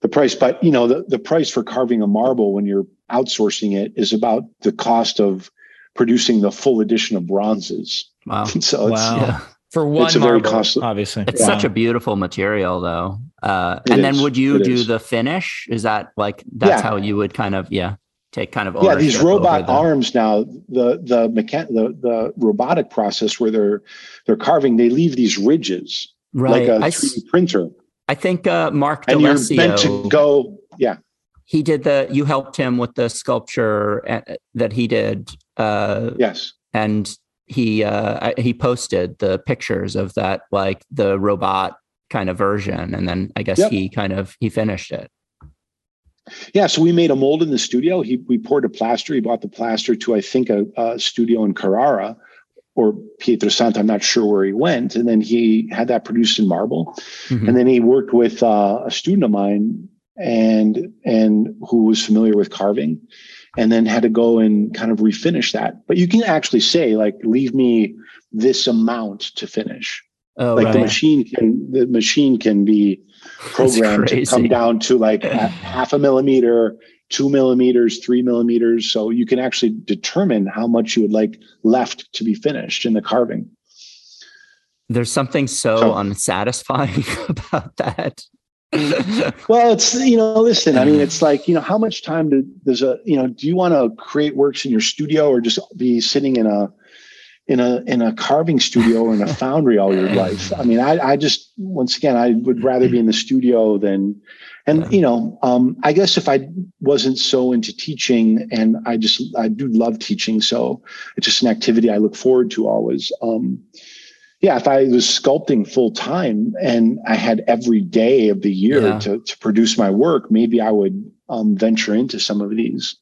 the price. But you know, the, the price for carving a marble when you're outsourcing it is about the cost of producing the full edition of bronzes. Wow. So it's Wow. Yeah. For one It's a very marble, costly- obviously. It's such a beautiful material, though. Uh, It and then would you It do is. the finish? Is that like that's Yeah. how you would kind of yeah take kind of yeah these ownership over robot the- arms now the the mechan- the the robotic process where they're they're carving they leave these ridges right? like a I, 3D s- printer I think uh, Mark and you're meant to go yeah he did the you helped him with the sculpture uh, that he did uh, yes and he uh, I- he posted the pictures of that like the robot kind of version and then I guess Yep. he kind of he finished it. yeah so we made a mold in the studio he we poured a plaster he bought the plaster to i think a, a studio in carrara or pietrasanta i'm not sure where he went. And then he had that produced in marble. Mhm. and then he worked with uh, a student of mine and and who was familiar with carving and then had to go and kind of refinish that. But you can actually say like leave me this amount to finish. Oh, like the machine can the machine can be programmed to come down to like half a millimeter two millimeters three millimeters so you can actually determine how much you would like left to be finished in the carving There's something so, So- unsatisfying about that. Well, it's you know, listen. I mean, it's like you know, how much time do, does a you know? Do you want to create works in your studio or just be sitting in a in a in a carving studio or in a foundry all your life? I mean, I I just once again, I would rather be in the studio than, and you know, um, I guess if I wasn't so into teaching, and I just I do love teaching, so it's just an activity I look forward to always. Um, yeah, if I was sculpting full time and I had every day of the year Yeah. to, to produce my work, maybe I would um, venture into some of these.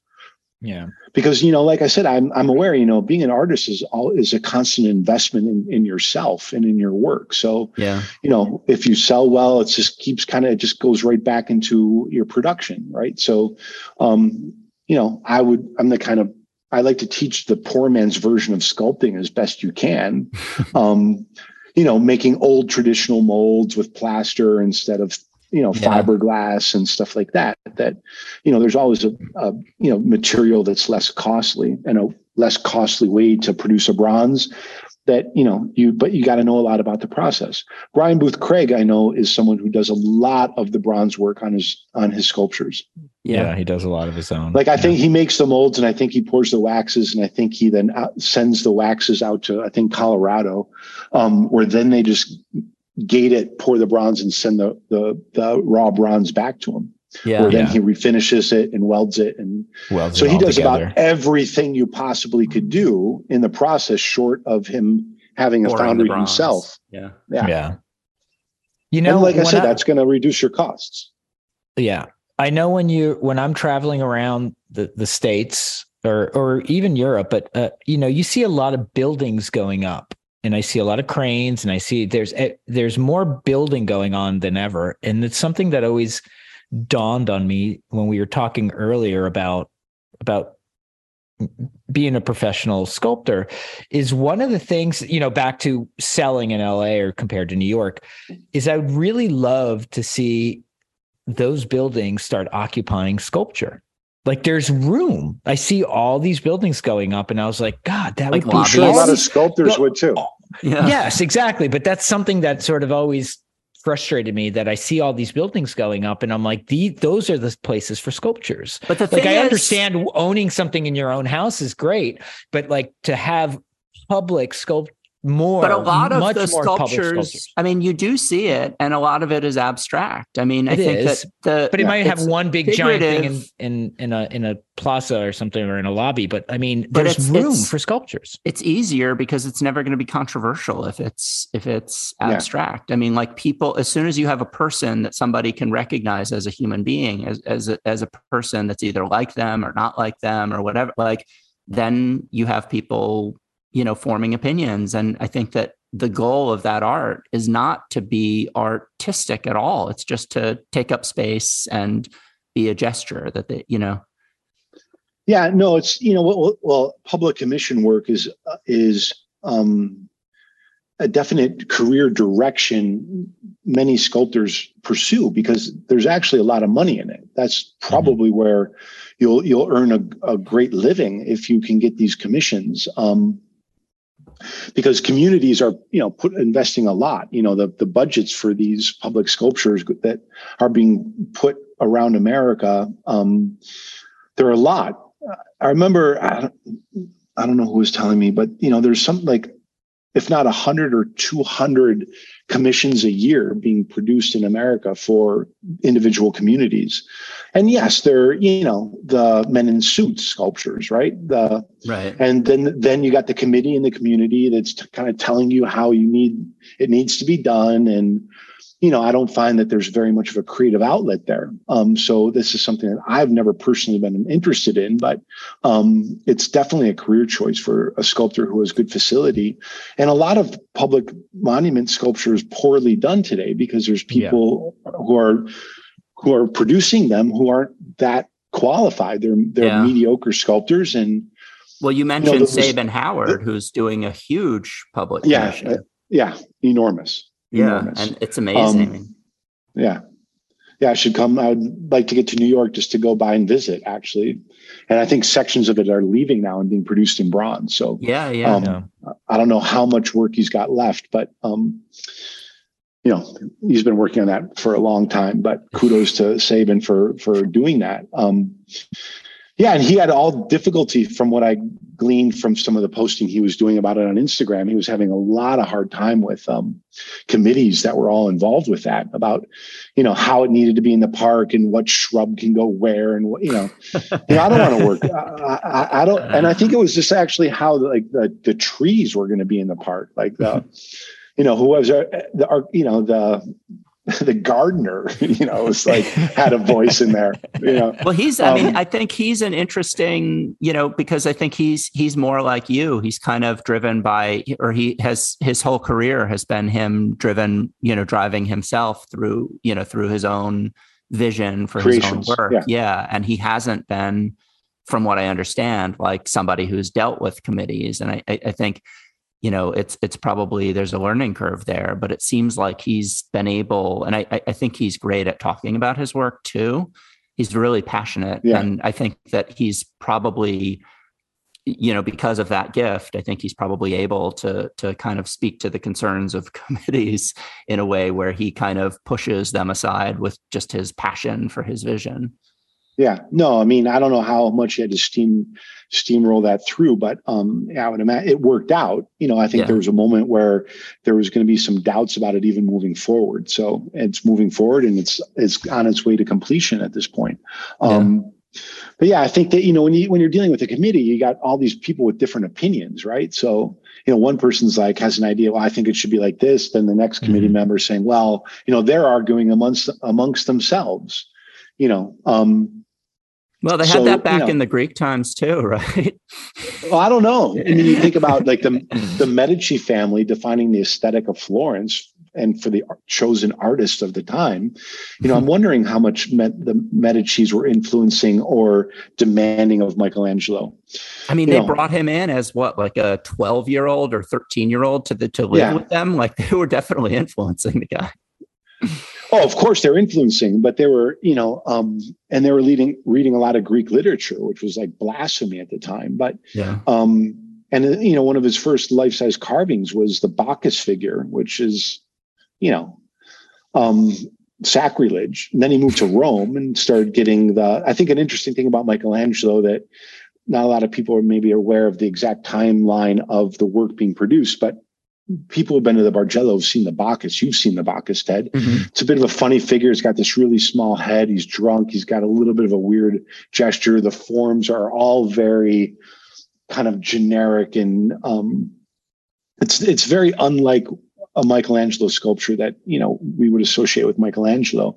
Yeah. because you know like i said i'm i'm aware you know being an artist is all is a constant investment in, in yourself and in your work so Yeah. you know if you sell well it just keeps kind of it just goes right back into your production right so um you know i would i'm the kind of i like to teach the poor man's version of sculpting as best you can um you know making old traditional molds with plaster instead of you know Yeah. fiberglass and stuff like that that you know there's always a, a you know material that's less costly and a less costly way to produce a bronze that you know you but you got to know a lot about the process brian booth craig i know is someone who does a lot of the bronze work on his on his sculptures Yeah. Yeah. He does a lot of his own. like i Yeah. think he makes the molds and i think he pours the waxes and i think he then out, sends the waxes out to i think colorado um, where then they just gate it pour the bronze and send the the, the raw bronze back to him Yeah. where then Yeah. he refinishes it and welds it and well, so he does about everything you possibly could do in the process short of him having a foundry himself Yeah. yeah. Yeah. You know, and like I said, that's going to reduce your costs. Yeah. I know when you when I'm traveling around the the states or or even Europe, but uh, you know, you see a lot of buildings going up and I see a lot of cranes and I see there's eh, there's more building going on than ever and it's something that always dawned on me when we were talking earlier about about being a professional sculptor is one of the things you know back to selling in LA or compared to New York is I would really love to see those buildings start occupying sculpture. Like there's room. I see all these buildings going up, and I was like, God, that Like would be I'm sure a lot of sculptors Well, would too. Oh, yeah. yes, exactly. But that's something that sort of always frustrated me that I see all these buildings going up, and I'm like, the, those are the places for sculptures. But the thing Like I understand owning something in your own house is great, but like to have public sculpt more, but a lot of the more sculptures, I mean, you do see it, and a lot of it is abstract. I mean, I think is, that the But it Yeah, might have one big giant thing in, in in a in a plaza or something or in a lobby. But I mean, But there's it's- room it's- for sculptures. it's easier because it's never going to be controversial if it's if it's Yeah. abstract. I mean, like people, as soon as you have a person that somebody can recognize as a human being, as as a, as a person that's either like them or not like them or whatever, like then you have people, you know, forming opinions. And I think that the goal of that art is not to be artistic at all. It's just to take up space and be a gesture that they, you know, Yeah, no, it's you know well, well public commission work is uh, is um, a definite career direction many sculptors pursue because there's actually a lot of money in it. That's probably where you'll you'll earn a, a great living if you can get these commissions. Um, because communities are you know put investing a lot you know the the budgets for these public sculptures that are being put around america um there are a lot. I remember I don't, I don't know who was telling me but you know there's something like if not 100 or 200 commissions a year being produced in america for individual communities and yes they're you know the men in suits sculptures right the right. and then then you got the committee in the community that's t- kind of telling you how you need it needs to be done and you know i don't find that there's very much of a creative outlet there um, so this is something that i've never personally been interested in but um, it's definitely a career choice for a sculptor who has good facility and a lot of public monument sculpture is poorly done today because there's Yeah. people who are who are producing them who aren't that qualified they're they're Yeah. mediocre sculptors and Well, you mentioned was- Sabin Howard, who's doing a huge public Yeah, uh, yeah, enormous. Yeah, enormous. and it's amazing. Yeah. Yeah, I should come. I would like to get to New York just to go by and visit, actually. And I think sections of it are leaving now and being produced in bronze. So yeah, yeah. um, Yeah. I don't know how much work he's got left, but um, you know, he's been working on that for a long time. But kudos to Sabin for for doing that. Um, yeah, and he had all difficulty from what I gleaned from some of the posting he was doing about it on Instagram. He was having a lot of hard time with um, committees that were all involved with that about, you know, how it needed to be in the park and what shrub can go where and what, you know, you know I don't want to work. I, I, I don't, and I think it was just actually how like the the trees were going to be in the park, like the, you know, who was uh, the, you know, the the gardener, you know, was like had a voice in there. You know, well, he's. I mean, Um, I think he's an interesting, you know, because I think he's he's more like you. He's kind of driven by, or he has his whole career has been him driven, you know, driving himself through, you know, through his own vision for his own work. yeah. yeah, and he hasn't been, from what I understand, like somebody who's dealt with committees, and I, I, I think you know it's it's probably there's a learning curve there but it seems like he's been able and i I- think he's great at talking about his work too he's really passionate Yeah. and i think that he's probably you know because of that gift i think he's probably able to to kind of speak to the concerns of committees in a way where he kind of pushes them aside with just his passion for his vision Yeah, no, I mean, I don't know how much you had to steam steamroll that through, but um, yeah, I would imagine it worked out. You know, I think Yeah. there was a moment where there was going to be some doubts about it even moving forward. So it's moving forward and it's it's on its way to completion at this point. Um, But yeah, I think that you know when you when you're dealing with a committee, you got all these people with different opinions, right? So you know, one person's like has an idea. Well, I think it should be like this. Then the next committee Mhm. member saying, well, you know, they're arguing amongst amongst themselves. You know, um, well they had So, that you back know- in the greek times too right Well, I don't know. I mean, you think about like the the Medici family defining the aesthetic of Florence, and for the chosen artists of the time, you know, I'm hmm. wondering how much the Medici's were influencing or demanding of Michelangelo. I mean, you they know. brought him in as what, like a 12 year old or 13 year old to the to live Yeah. with them. Like they were definitely influencing the guy. Oh, of course they're influencing, but they were, you know, um, and they were leading reading a lot of Greek literature, which was like blasphemy at the time. But Yeah. Um, and uh, you know, one of his first life-size carvings was the Bacchus figure, which is, you know, um, sacrilege. And then he moved to Rome and started getting the. I think an interesting thing about Michelangelo that not a lot of people are maybe aware of the exact timeline of the work being produced, but people who've been to the Bargello have seen the Bacchus. You've seen the Bacchus, Ted. It's a bit of a funny figure. He's got this really small head. He's drunk. He's got a little bit of a weird gesture. The forms are all very kind of generic and um, it's it's very unlike a Michelangelo sculpture that you know we would associate with Michelangelo.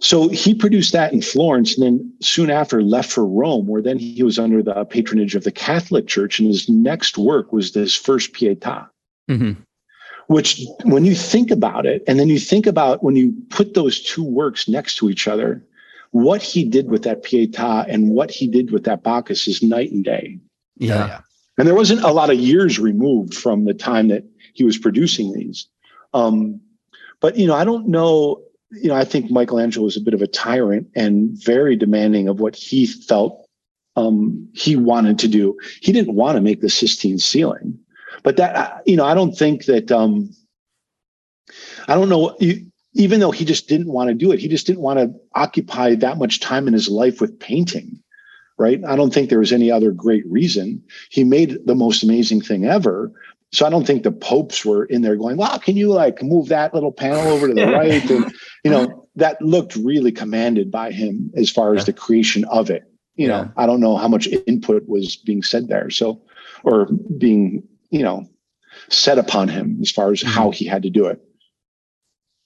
So he produced that in Florence, and then soon after left for Rome, where then he was under the patronage of the Catholic Church. And his next work was this first Pietà Mhm. which when you think about it and then you think about when you put those two works next to each other what he did with that pietà and what he did with that bacchus is night and day. Yeah. and there wasn't a lot of years removed from the time that he was producing these. Um, but you know i don't know you know i think michelangelo was a bit of a tyrant and very demanding of what he felt um, he wanted to do. He didn't want to make the sistine ceiling but that you know i don't think that um i don't know even though he just didn't want to do it he just didn't want to occupy that much time in his life with painting right? I don't think there was any other great reason. He made the most amazing thing ever. So i don't think the popes were in there going wow can you like move that little panel over to the right? And you know that looked really commanded by him as far as Yeah. the creation of it. You Yeah. know i don't know how much input was being said there so or being you know set upon him as far as how mm-hmm. he had to do it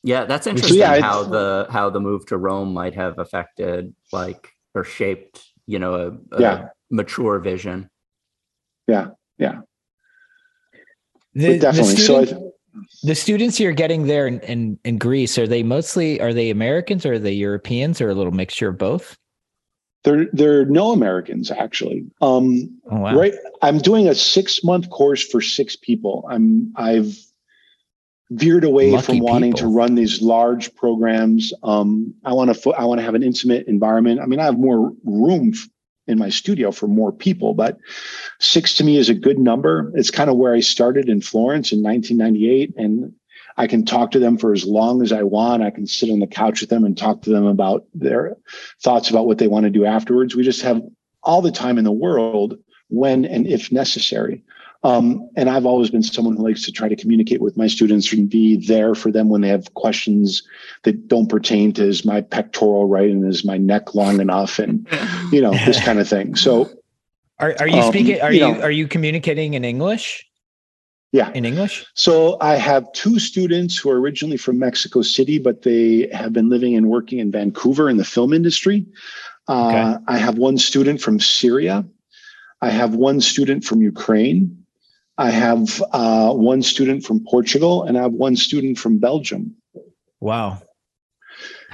Yeah, that's So, interesting yeah, how the how the move to Rome might have affected like or shaped, you know, a, a Yeah. mature vision. yeah The, but the definitely so I, the students you're getting there in, in, in Greece, are they mostly, are they Americans or are they Europeans or a little mixture of both? There there are no americans actually. Um Oh, wow. right i'm doing a six month course for six people. I'm i've veered away Lucky from wanting to run these large programs. Um i want to i want to have an intimate environment. I mean i have more room f- in my studio for more people but six to me is a good number. It's kind of where i started in florence in 1998 and i can talk to them for as long as i want i can sit on the couch with them and talk to them about their thoughts about what they want to do afterwards we just have all the time in the world when and if necessary um, and I've always been someone who likes to try to communicate with my students and be there for them when they have questions that don't pertain to is my pectoral right and is my neck long enough and you know this kind of thing. So Are, are you Um, speaking, are you you, are you communicating in English? Yeah. in English? So I have two students who are originally from Mexico City, but they have been living and working in Vancouver in the film industry. Uh, Okay. I have one student from Syria. I have one student from Ukraine. I have uh, one student from Portugal, and I have one student from Belgium. Wow.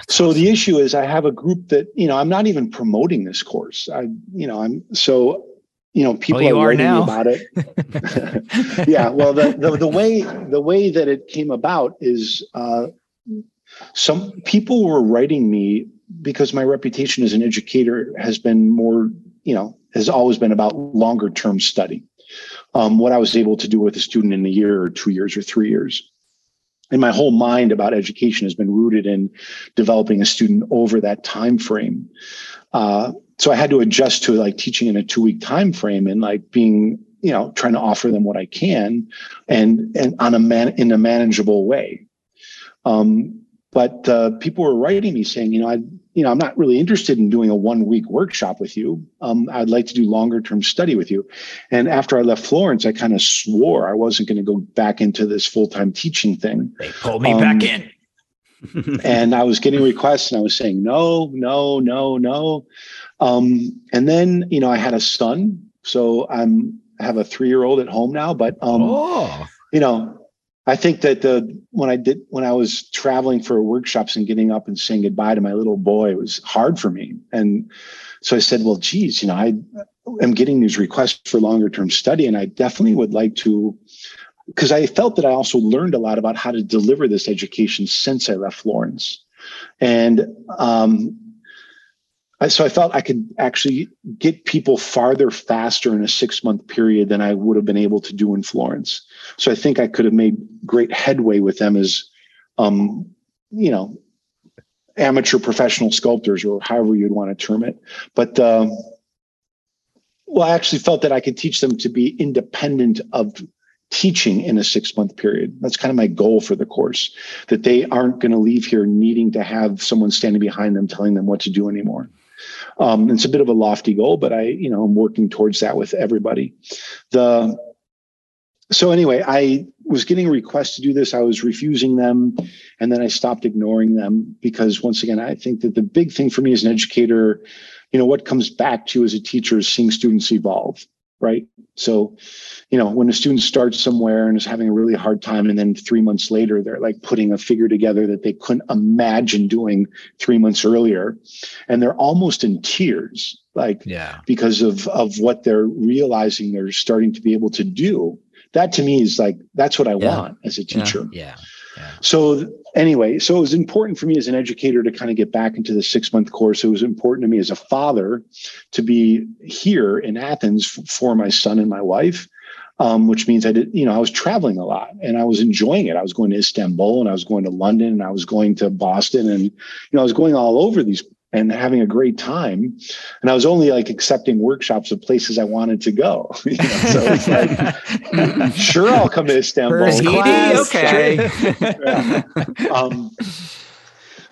So the issue is, I have a group that you know I'm not even promoting this course. I, you know, I'm so you know people Well, are are writing me now. about it. yeah well the, the the way the way that it came about is uh some people were writing me because my reputation as an educator has been more you know has always been about longer term study um what i was able to do with a student in a year or two years or three years and my whole mind about education has been rooted in developing a student over that time frame uh, so i had to adjust to like teaching in a two week time frame and like being you know trying to offer them what i can and and on a man in a manageable way um, but uh, people were writing me saying you know i you know i'm not really interested in doing a one week workshop with you um, i'd like to do longer term study with you and after i left florence i kind of swore i wasn't going to go back into this full-time teaching thing They pulled me Um, back in. and I was getting requests and I was saying no, no, no, no. Um, and then you know I had a son, so I'm I have a three year old at home now. But um, oh, you know, I think that the when I did when I was traveling for workshops and getting up and saying goodbye to my little boy it was hard for me. And so I said, well, geez, you know, I am getting these requests for longer term study, and I definitely would like to because I felt that I also learned a lot about how to deliver this education since I left Florence. And um, so I felt I could actually get people farther faster in a six month period than I would have been able to do in Florence. So I think I could have made great headway with them as, um, you know, amateur professional sculptors or however you'd want to term it. But um, well, I actually felt that I could teach them to be independent of teaching in a six month period. That's kind of my goal for the course, that they aren't going to leave here needing to have someone standing behind them telling them what to do anymore. Um, it's a bit of a lofty goal, but I, you know, I'm working towards that with everybody. The so anyway, I was getting requests to do this. I was refusing them, and then I stopped ignoring them because once again, I think that the big thing for me as an educator, you know, what comes back to you as a teacher is seeing students evolve, right? So, you know, when a student starts somewhere and is having a really hard time, and then three months later, they're like putting a figure together that they couldn't imagine doing three months earlier, and they're almost in tears, like yeah. because of of what they're realizing they're starting to be able to do. That to me is like that's what I Yeah. want as a teacher. Yeah. So anyway, so it was important for me as an educator to kind of get back into the six month course. It was important to me as a father to be here in Athens for my son and my wife. Um, which means I did, you know, I was traveling a lot and I was enjoying it. I was going to Istanbul and I was going to London and I was going to Boston and, you know, I was going all over these and having a great time. And I was only like accepting workshops of places I wanted to go. You know, so it's like, sure, I'll come to Istanbul. First class. okay. Yeah. um,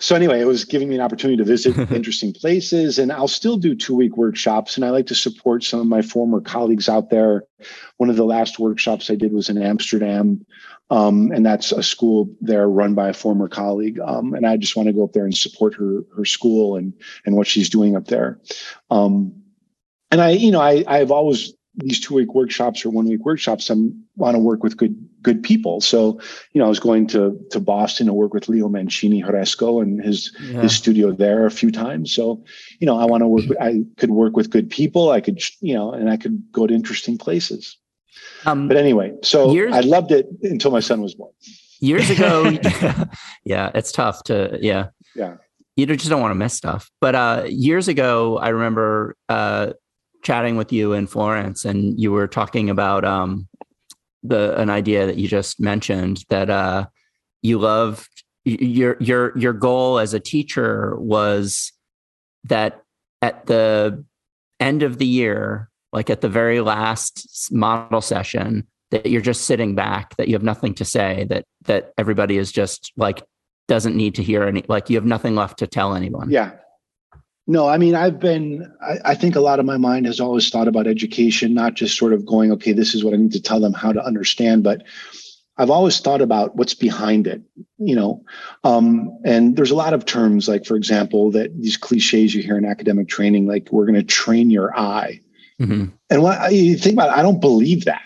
so anyway, it was giving me an opportunity to visit interesting places, and I'll still do two week workshops. And I like to support some of my former colleagues out there. One of the last workshops I did was in Amsterdam, um, and that's a school there run by a former colleague. Um, and I just want to go up there and support her her school and and what she's doing up there. Um, and I, you know, I I've always these two week workshops or one week workshops. I want to work with good good people. So you know, I was going to to Boston to work with Leo Mancini Hresko and his Yeah. his studio there a few times. So you know, I want to work. With, I could work with good people. I could you know, and I could go to interesting places. Um, But anyway, so Years- I loved it until my son was born. years ago yeah it's tough to yeah Yeah. you just don't want to miss stuff but uh years ago i remember uh chatting with you in florence and you were talking about um the an idea that you just mentioned that uh you loved your your your goal as a teacher was that at the end of the year like at the very last model session that you're just sitting back that you have nothing to say that that everybody is just like doesn't need to hear any like you have nothing left to tell anyone Yeah. No, I mean, I've been, I, I, think a lot of my mind has always thought about education, not just sort of going, okay, this is what I need to tell them how to understand, but I've always thought about what's behind it, you know. Um, and there's a lot of terms, like, for example, that these cliches you hear in academic training, like, we're going to train your eye. Mm-hmm. And when you think about it, I don't believe that.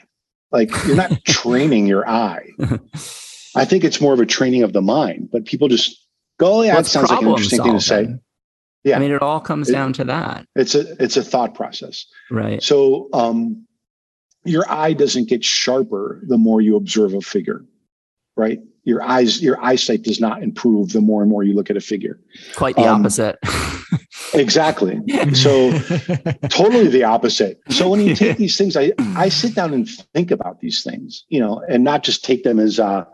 Like, you're not training your eye. I think it's more of a training of the mind, but people just go, oh, yeah, well, that sounds like an interesting solving. thing to say. Yeah. I mean, it all comes it, down to that. It's a it's a thought process. Right. So um your eye doesn't get sharper the more you observe a figure. Right? Your eyes, your eyesight does not improve the more and more you look at a figure. Quite the um, opposite. exactly. So totally the opposite. So when you take these things, I I sit down and think about these things, you know, and not just take them as a,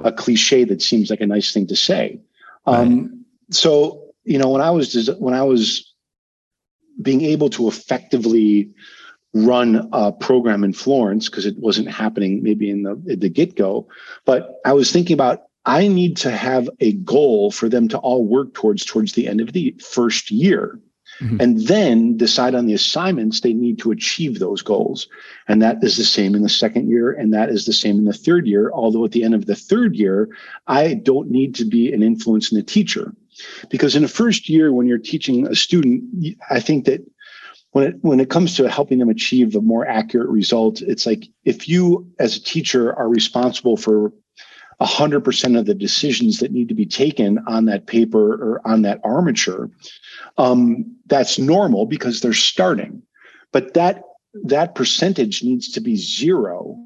a cliche that seems like a nice thing to say. Um, right. So you know, when I was when I was being able to effectively run a program in Florence because it wasn't happening maybe in the the get go, but I was thinking about I need to have a goal for them to all work towards towards the end of the first year. Mm-hmm. And then decide on the assignments they need to achieve those goals. And that is the same in the second year, and that is the same in the third year. Although at the end of the third year, I don't need to be an influence in the teacher. Because in the first year, when you're teaching a student, I think that when it when it comes to helping them achieve a more accurate result, it's like if you as a teacher are responsible for 100% of the decisions that need to be taken on that paper or on that armature, um, that's normal because they're starting. But that that percentage needs to be 0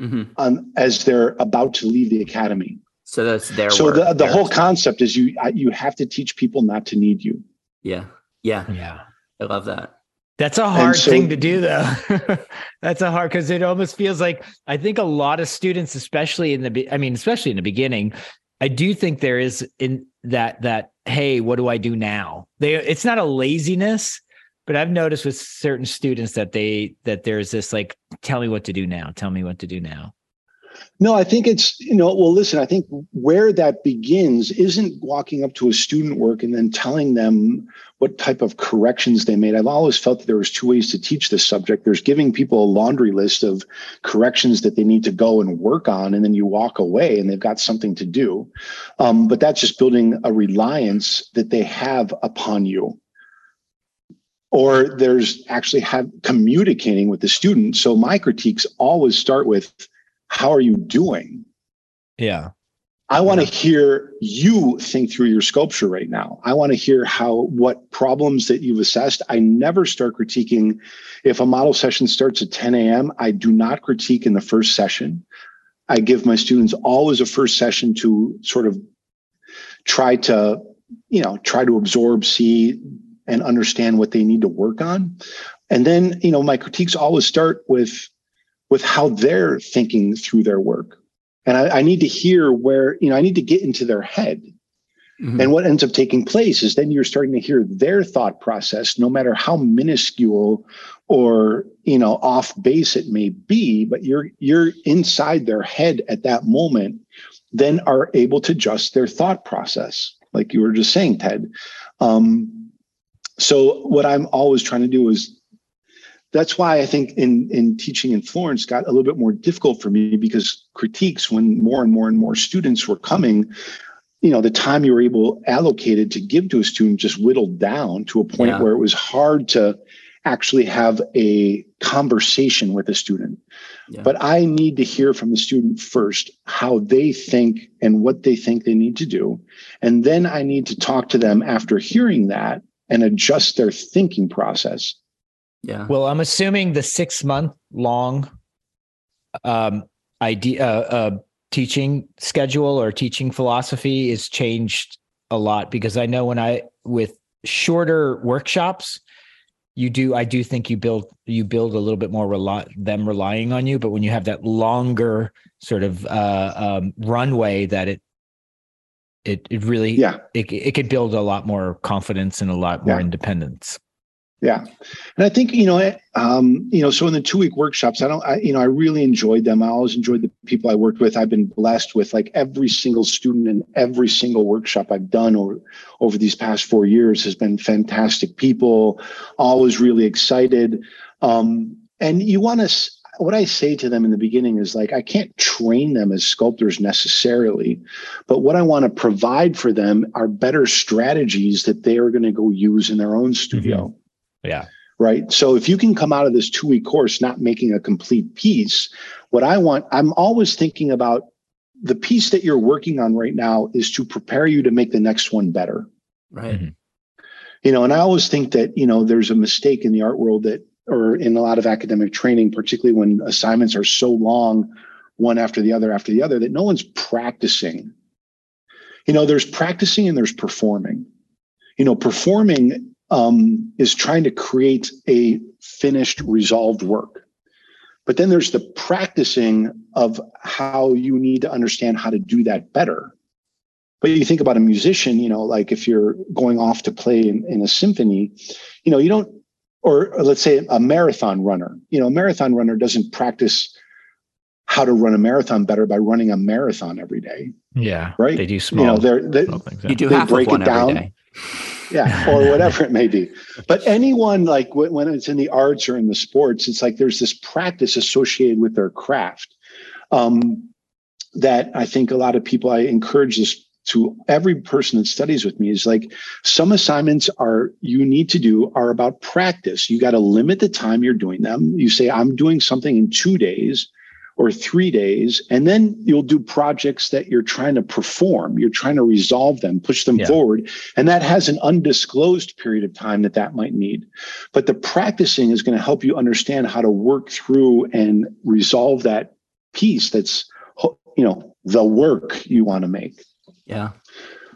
mm-hmm. um, as they're about to leave the academy. So that's their. So the the whole concept is you you have to teach people not to need you. Yeah, yeah, yeah. I love that. That's a hard so, thing to do, though. That's a hard because it almost feels like I think a lot of students, especially in the, I mean, especially in the beginning, I do think there is in that that hey, what do I do now? They, it's not a laziness, but I've noticed with certain students that they that there's this like, tell me what to do now. Tell me what to do now. No, I think it's, you know, well, listen, I think where that begins isn't walking up to a student work and then telling them what type of corrections they made. I've always felt that there was two ways to teach this subject. There's giving people a laundry list of corrections that they need to go and work on, and then you walk away and they've got something to do. Um, but that's just building a reliance that they have upon you or there's actually have communicating with the student. So my critiques always start with how are you doing? Yeah. I want to hear you think through your sculpture right now. I want to hear how what problems that you've assessed. I never start critiquing. If a model session starts at 10 a.m., I do not critique in the first session. I give my students always a first session to sort of try to, you know, try to absorb, see, and understand what they need to work on. And then, you know, my critiques always start with with how they're thinking through their work. And I, I, need to hear where, you know, I need to get into their head. Mm-hmm. And what ends up taking place is then you're starting to hear their thought process, no matter how minuscule or you know off base it may be, but you're you're inside their head at that moment, then are able to adjust their thought process, like you were just saying, Ted. Um, so what I'm always trying to do is that's why I think in in teaching in Florence got a little bit more difficult for me because critiques when more and more and more students were coming, you know, the time you were able allocated to give to a student just whittled down to a point yeah. where it was hard to actually have a conversation with a student. Yeah. But I need to hear from the student first how they think and what they think they need to do. And then I need to talk to them after hearing that and adjust their thinking process yeah. Well, I'm assuming the six month long um, idea uh, uh, teaching schedule or teaching philosophy is changed a lot because I know when I with shorter workshops, you do I do think you build you build a little bit more rely them relying on you, but when you have that longer sort of uh, um, runway, that it it it really yeah it it could build a lot more confidence and a lot more yeah. independence. Yeah, and I think you know, um, you know, so in the two week workshops, I don't, I, you know, I really enjoyed them. I always enjoyed the people I worked with. I've been blessed with like every single student in every single workshop I've done over over these past four years has been fantastic people. Always really excited, um, and you want to. What I say to them in the beginning is like, I can't train them as sculptors necessarily, but what I want to provide for them are better strategies that they are going to go use in their own studio. Mm-hmm. Yeah. Right. So if you can come out of this two week course not making a complete piece, what I want, I'm always thinking about the piece that you're working on right now is to prepare you to make the next one better. Right. Mhm. You know, and I always think that, you know, there's a mistake in the art world that, or in a lot of academic training, particularly when assignments are so long, one after the other after the other, that no one's practicing. You know, there's practicing and there's performing. You know, performing um, is trying to create a finished, resolved work. But then there's the practicing of how you need to understand how to do that better. But you think about a musician, you know, like if you're going off to play in, in a symphony, you know, you don't, or let's say a marathon runner, you know, a marathon runner doesn't practice how to run a marathon better by running a marathon every day, Yeah. right? They do small. you know, they're, they, small things, yeah. You do They half break of it one every down. Yeah or whatever it may be. But anyone like when when it's in the arts or in the sports it's like there's this practice associated with their craft um, that i think a lot of people i encourage this to every person that studies with me is like some assignments are you need to do are about practice. You got to limit the time you're doing them. You say i'm doing something in two days or three days and then you'll do projects that you're trying to perform you're trying to resolve them push them Yeah. forward and that has an undisclosed period of time that that might need but the practicing is going to help you understand how to work through and resolve that piece that's you know the work you want to make Yeah.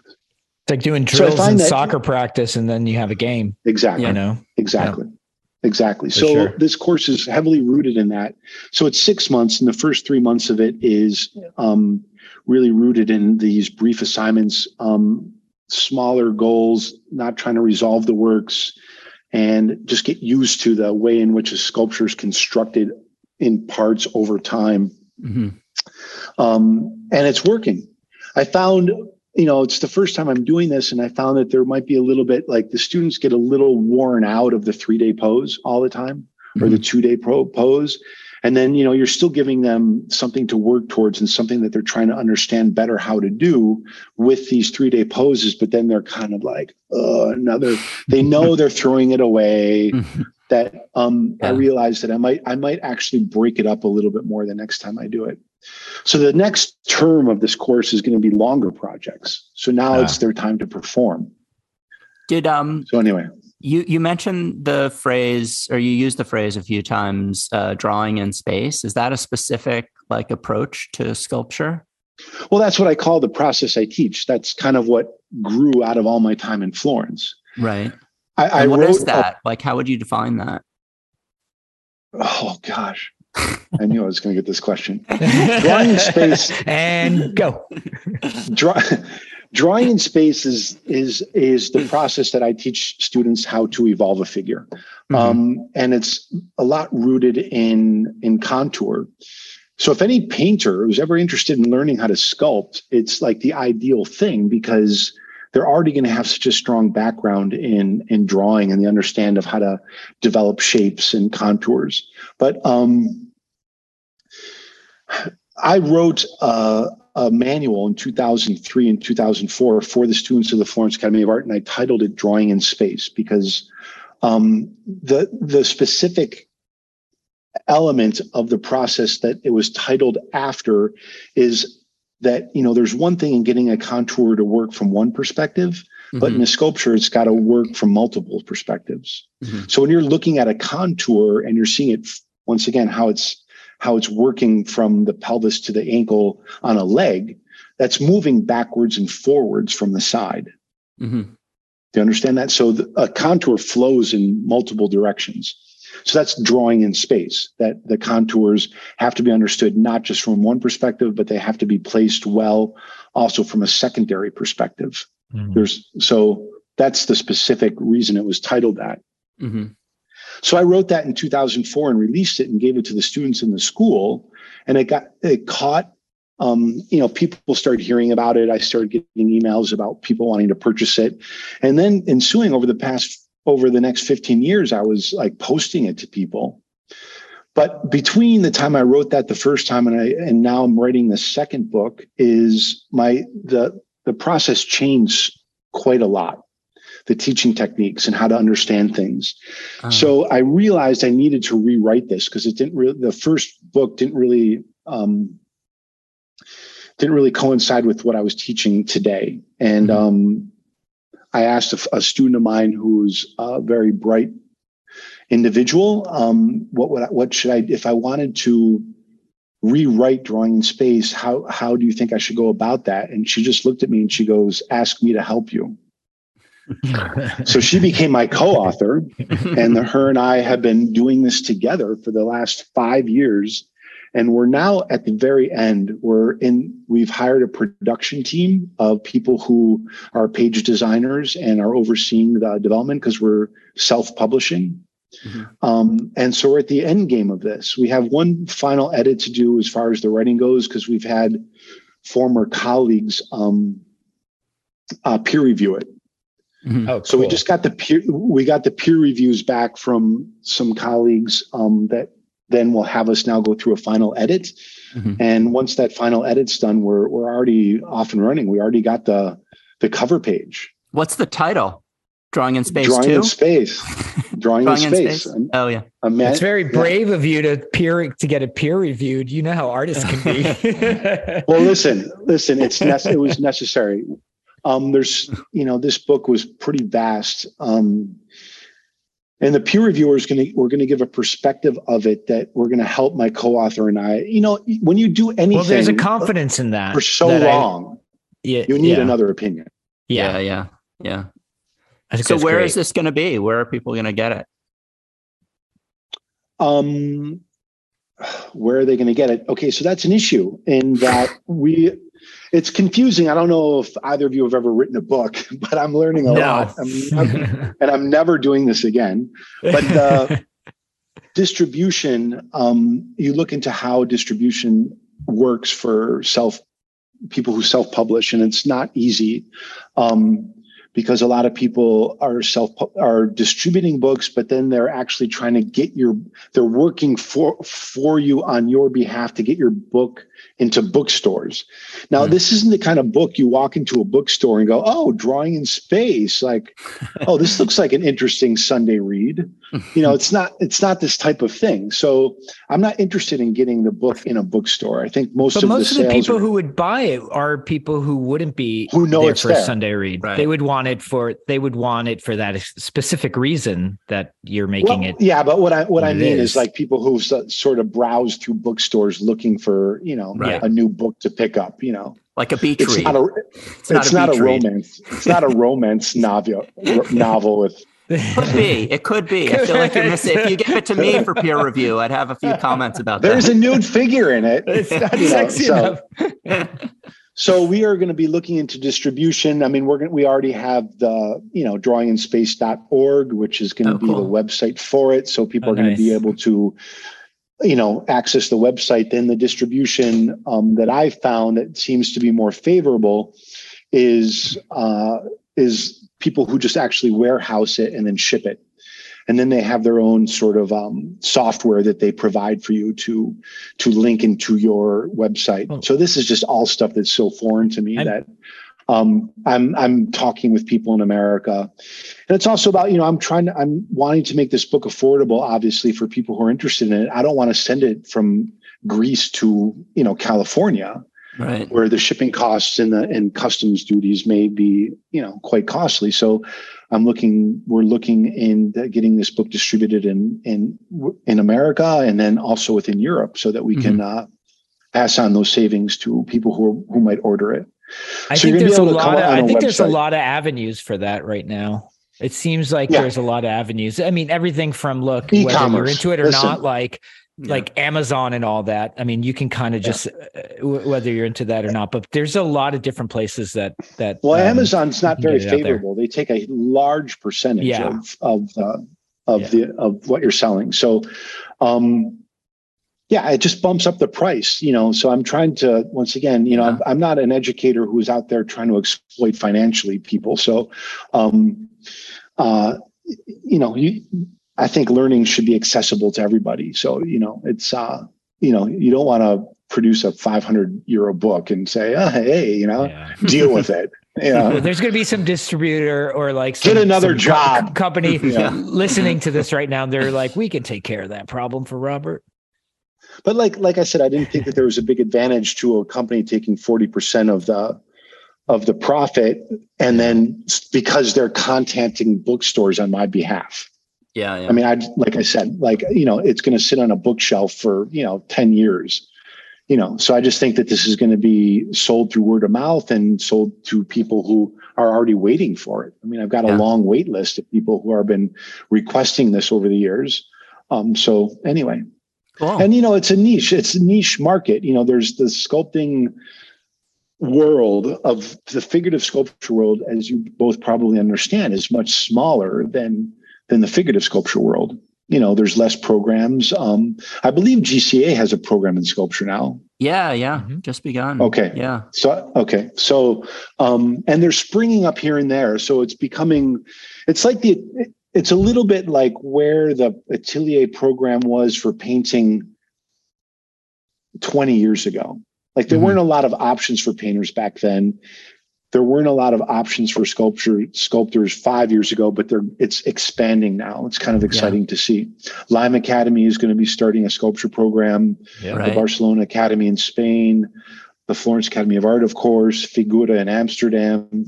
It's like doing drills in that- soccer practice and then you have a game, exactly you know? Exactly. Exactly. For so sure. this course is heavily rooted in that. So it's six months, and the first three months of it is um, really rooted in these brief assignments, um, smaller goals, not trying to resolve the works, and just get used to the way in which a sculpture is constructed in parts over time hmm um, and it's working. I found, you know, it's the first time I'm doing this, and I found that there might be a little bit like the students get a little worn out of the three day pose all the time or the two day pro pose. And then, you know, you're still giving them something to work towards and something that they're trying to understand better how to do with these three day poses. But then they're kind of like, oh, another, they know they're throwing it away Mhm. that um, I Yeah. realized that I might I might actually break it up a little bit more the next time I do it. So the next term of this course is going to be longer projects. So now Ah. it's their time to perform. Did um So anyway, you you mentioned the phrase or you used the phrase a few times uh, drawing in space is that a specific like approach to sculpture well, that's what I call the process I teach. That's kind of what grew out of all my time in Florence. right I, I and what wrote is a- that like how would you define that oh gosh, I knew I was going to get this question. Drawing in space. and go. Draw, drawing in space is is is the process that I teach students how to evolve a figure, Mm-hmm. um, and it's a lot rooted in in contour. So if any painter who's ever interested in learning how to sculpt, it's like the ideal thing because they're already going to have such a strong background in in drawing and the understand of how to develop shapes and contours. But um, I wrote uh, a manual in 2003 and 2004 for the students of the Florence Academy of Art, and I titled it "Drawing in Space" because um, the the specific element of the process that it was titled after is that you know there's one thing in getting a contour to work from one perspective but Mhm. in a sculpture it's got to work from multiple perspectives Mhm. so when you're looking at a contour and you're seeing it once again how it's how it's working from the pelvis to the ankle on a leg that's moving backwards and forwards from the side Mhm. do you understand that so the, a contour flows in multiple directions so that's drawing in space that the contours have to be understood not just from one perspective but they have to be placed well also from a secondary perspective Mhm. there's so that's the specific reason it was titled that hmm So I wrote that in 2004 and released it and gave it to the students in the school, and it got it caught. Um, you know, people started hearing about it. I started getting emails about people wanting to purchase it, and then ensuing over the past over the next 15 years, I was like posting it to people. But between the time I wrote that the first time and I and now I'm writing the second book, is my the the process changed quite a lot the teaching techniques and how to understand things. Uh, So I realized I needed to rewrite this because it didn't really, the first book didn't really, um, didn't really coincide with what I was teaching today. And Mhm. um, I asked a, a student of mine who's a very bright individual, um, what would I, what should I, if I wanted to rewrite drawing in space, how, how do you think I should go about that? And she just looked at me and she goes, ask me to help you. So she became my co-author and the, her and I have been doing this together for the last five years. And we're now at the very end. We're in, we've hired a production team of people who are page designers and are overseeing the development because we're self-publishing. Mhm. Um, and so we're at the end game of this. We have one final edit to do as far as the writing goes, because we've had former colleagues um, uh, peer review it. mhm. Oh, So we just got the peer we got the peer reviews back from some colleagues um, that then will have us now go through a final edit. Mhm. And once that final edit's done, we're we're already off and running. We already got the the cover page. What's the title? Drawing in space Drawing too. in space. Drawing, Drawing in space. A- Oh yeah. a man- It's very brave of you to peer to get it peer reviewed. You know how artists can be. well listen listen it's nec- it was necessary um there's you know this book was pretty vast um and the peer reviewer is going to we're going to give a perspective of it that we're going to help my co-author and i you know when you do anything well, there's a confidence in that for so that I- long yeah, you need yeah, another opinion Yeah. Yeah, Yeah. Yeah. So that's where great. is this going to be? Where are people going to get it? um where are they going to get it okay so that's an issue in that we it's confusing. I don't know if either of you have ever written a book but i'm learning a lot. I'm, I'm- and i'm never doing this again. But the distribution um, you look into how distribution works for self people who self-publish and it's not easy um, because a lot of people are self are distributing books but then they're actually trying to get your they're working for for you on your behalf to get your book into bookstores now Hmm. this isn't the kind of book you walk into a bookstore and go oh drawing in space like oh this looks like an interesting sunday read you know it's not it's not this type of thing so i'm not interested in getting the book in a bookstore i think most but of most the of the sales people are- who would buy it are people who wouldn't be Who know there it's for a there. Sunday read. Right. They would want it for they would want it for that specific reason that you're making Well, it. yeah but what i what i what it mean is. is. like people who sort of browse through bookstores looking for you know Right. a new book to pick up you know Like a beach it's read. not a it's not it's a not a romance it's not a romance novel novel with it Could be. It could be. I feel like you're missing. If you give it to me for peer review, I'd have a few comments about there's that. There's a nude figure in it it's not You know, sexy so- enough. So we are going to be looking into distribution. I mean, we're going we already have the, you know, drawinginspace.org, which is going to Oh, be cool. the website for it. So people Oh, are going to be able to, you know, access the website. Then the distribution um, that i've found that seems to be more favorable is uh, is people who just actually warehouse it and then ship it. And then they have their own sort of um, software that they provide for you to to link into your website. Oh. So this is just all stuff that's so foreign to me I'm- that um, I'm I'm talking with people in America, and it's also about you know I'm trying to I'm wanting to make this book affordable, obviously for people who are interested in it. I don't want to send it from Greece to you know California Right. where the shipping costs and the and customs duties may be you know quite costly. So I'm looking we're looking in getting this book distributed in in in America and then also within Europe so that we can uh, pass on those savings to people who who might order it. I So think there's a able to come lot of I think there's a lot of avenues for that right now. It seems like Yeah. there's a lot of avenues. I mean, everything from look whether you're into it or Listen. not, like Yeah. like Amazon and all that. I mean, you can kind of just uh, w- whether you're into that or not. But there's a lot of different places that that. Well, um, Amazon's not very get it out there. favorable. They take a large percentage Yeah. of of the of Yeah. the of what you're selling. So, um, yeah, it just bumps up the price, you know. So I'm trying to once again, you know, I'm, I'm not an educator who's out there trying to exploit financially people. So, um, uh, you know, you, I think learning should be accessible to everybody. So, you know, it's uh, you know, you don't want to produce a 500 euro book and say, oh, hey, you know, Yeah. deal with it. You know? Well, there's going to be some distributor or like Get another some co- job. company Yeah. listening to this right now. They're like, we can take care of that problem for Robert. But like like I said, I didn't think that there was a big advantage to a company taking 40% of the of the profit and then because they're contacting bookstores on my behalf. Yeah, yeah. I mean, I like I said, like you know, it's going to sit on a bookshelf for you know ten years. You know, so I just think that this is going to be sold through word of mouth and sold to people who are already waiting for it. I mean, I've got Yeah. a long wait list of people who have been requesting this over the years. Um, so anyway, cool. and you know, it's a niche. It's a niche market. You know, there's the sculpting world of the figurative sculpture world, as you both probably understand, is much smaller than than the figurative sculpture world. You know, there's less programs. Um, I believe GCA has a program in sculpture now. yeah, yeah. Mhm. Just begun. Okay. Yeah. So okay, so um, and they're springing up here and there. So it's becoming, it's like the, it's a little bit like where the Atelier program was for painting twenty years ago. Like there Mhm. weren't a lot of options for painters back then. There weren't a lot of options for sculpture sculptors five years ago, but they're it's expanding now. It's kind of exciting to see. Lyme Academy is going to be starting a sculpture program Yeah. Right. the Barcelona Academy in Spain, the Florence Academy of Art, of course, Figura in Amsterdam.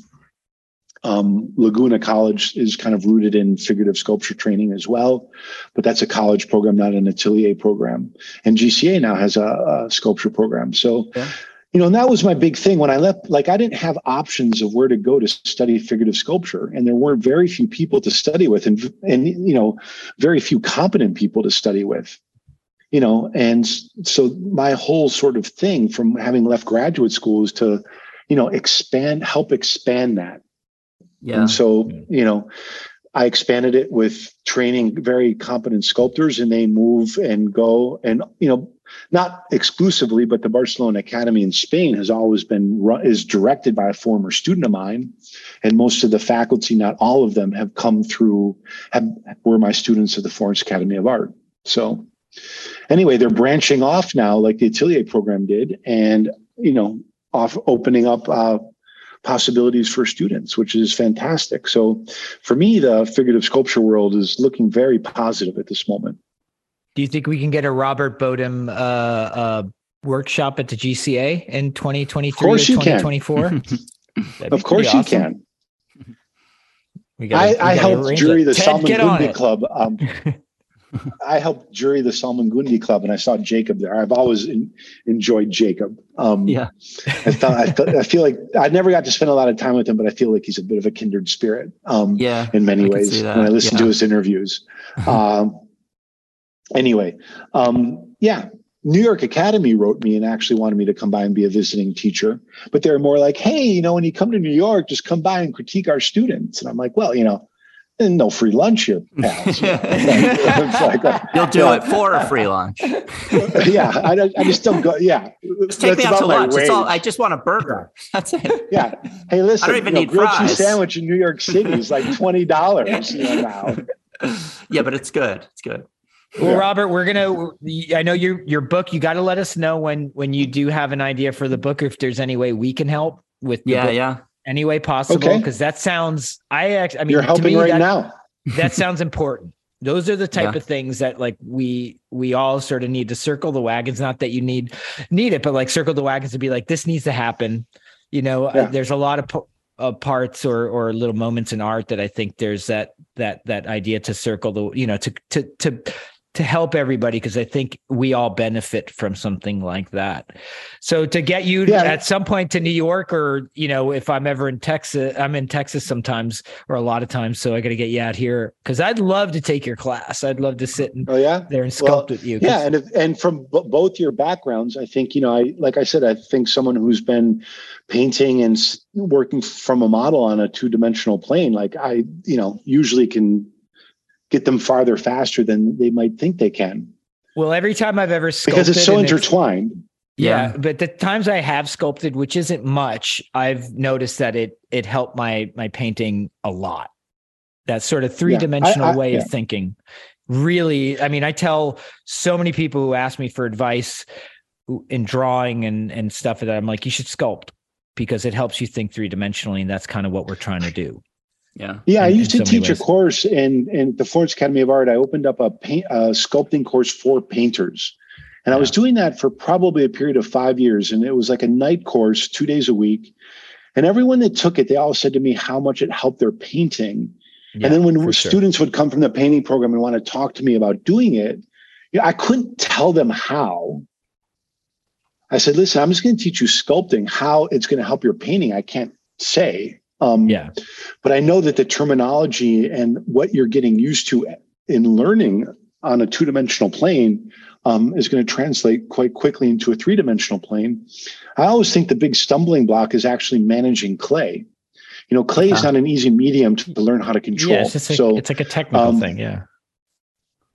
Um, Laguna College is kind of rooted in figurative sculpture training as well, but that's a college program, not an atelier program. And GCA now has a, a sculpture program. So, Yeah. you know, and that was my big thing when I left. Like, I didn't have options of where to go to study figurative sculpture, and there were very few people to study with, and and you know, very few competent people to study with you know and so my whole sort of thing from having left graduate school is to you know expand help expand that Yeah. and so you know i expanded it with training very competent sculptors and they move and go and you know not exclusively but the barcelona academy in spain has always been run, is directed by a former student of mine. And most of the faculty not all of them have come through have were my students at the florence academy of art. So anyway, they're branching off now, like the Atelier program did, and you know, off opening up uh, possibilities for students, which is fantastic. So, for me, the figurative sculpture world is looking very positive at this moment. Do you think we can get a Robert Bodem uh, uh, workshop at the GCA in 2023 Of course or you 2024? Of course, pretty you can. We gotta- I, we I gotta helped jury it. the Ted, get on Salmagundi. Club. Um, I helped jury the Salmagundi Club, and I saw Jacob there. I've always en- enjoyed Jacob. Um, Yeah. I thought I, th- I feel like I never got to spend a lot of time with him, but I feel like he's a bit of a kindred spirit. Um, Yeah. in many I ways when I listen yeah. to his interviews. um, anyway, um, yeah, New York Academy wrote me and actually wanted me to come by and be a visiting teacher, but they're more like, hey, you know, when you come to New York, just come by and critique our students. And I'm like, well, you know, and no free lunch here, pals. like, uh, You'll do yeah. it for a free lunch. yeah, I, I just don't go. Yeah, Just take me out to about my lunch. That's all. wage. I just want a burger. That's it. Yeah. Hey, listen. I don't even you know, need grilled fries. cheese sandwich in New York City is like twenty dollars. You know, now. Yeah, but it's good. It's good. Well, Yeah. Robert, we're gonna. I know your your book. You got to let us know when when you do have an idea for the book. If there's any way we can help with the Yeah, book, yeah. Any way possible, Okay. because that sounds. I actually. I mean, You're to helping me, right that, now. that sounds important. Those are the type Yeah. of things that like we we all sort of need to circle the wagons. Not that you need need it, but like circle the wagons to be like this needs to happen. You know, uh, there's a lot of po- uh, parts or or little moments in art that I think there's that that that idea to circle the you know to to to to help everybody because I think we all benefit from something like that. So to get you Yeah. at some point to New York, or you know, if I'm ever in Texas, I'm in Texas sometimes or a lot of times. So I got to get you out here because I'd love to take your class. I'd love to sit and Oh yeah. there and sculpt Well, with you. Yeah, and if, and from b- both your backgrounds, I think you know, I like I said, I think someone who's been painting and working from a model on a two dimensional plane, like I, you know, usually can get them farther faster than they might think they can Well, every time I've ever sculpted, because it's so and intertwined. Yeah, Yeah. but the times I have sculpted, which isn't much, I've noticed that it it helped my my painting a lot. That sort of three dimensional I- way yeah. of thinking. Really, I mean, I tell so many people who ask me for advice in drawing and and stuff that I'm like, you should sculpt because it helps you think three dimensionally, and that's kind of what we're trying to do. Yeah. Yeah, I used to so teach a course in in the Florence Academy of Art. I opened up a paint a sculpting course for painters, and I was doing that for probably a period of five years. And it was like a night course, two days a week. And everyone that took it, they all said to me how much it helped their painting. Yeah, and then when for sure. students would come from the painting program and want to talk to me about doing it, you know, I couldn't tell them how. I said, "Listen, I'm just going to teach you sculpting. How it's going to help your painting, I can't say." Um, yeah, but I know that the terminology and what you're getting used to in learning on a two dimensional plane um, is going to translate quite quickly into a three dimensional plane. I always think the big stumbling block is actually managing clay. You know, clay is Uh-huh. not an easy medium to learn how to control. yeah. It's like, so it's like a technical um, thing. Yeah,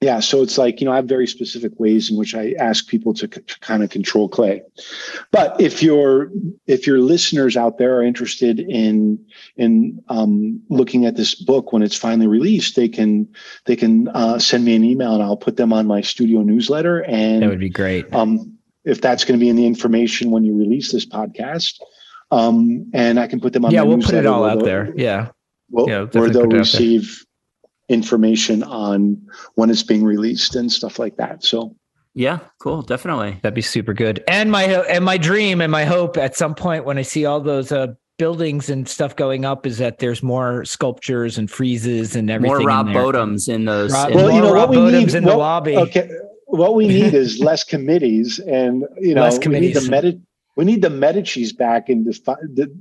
yeah, so it's like you know I have very specific ways in which I ask people to, c- to kind of control clay. But if your if your listeners out there are interested in in um, looking at this book when it's finally released, they can they can uh, send me an email and I'll put them on my studio newsletter. And that would be great. um, if that's going to be in the information when you release this podcast, um, and I can put them on. Yeah, we'll put it all out there. Yeah. well, Yeah, where they'll receive information on when it's being released and stuff like that. So Yeah. Cool. Definitely. That'd be super good. And my and my dream and my hope at some point when I see all those uh, buildings and stuff going up is that there's more sculptures and friezes and everything. More in Rob there. Bodems in those. Rob- well, you know Rob what we Bottom's need in the what- lobby. Okay, what we need is less committees, and you know, Less we need the committees. Medi- we need the Medici's back in defi- the,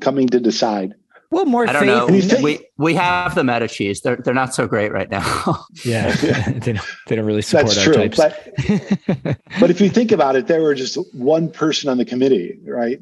coming to decide. Well, more I don't faith. know. And think- We we have the Medici's. They're they're not so great right now. Yeah, they don't, they don't really support That's our true, types. but but if you think about it, there were just one person on the committee, right?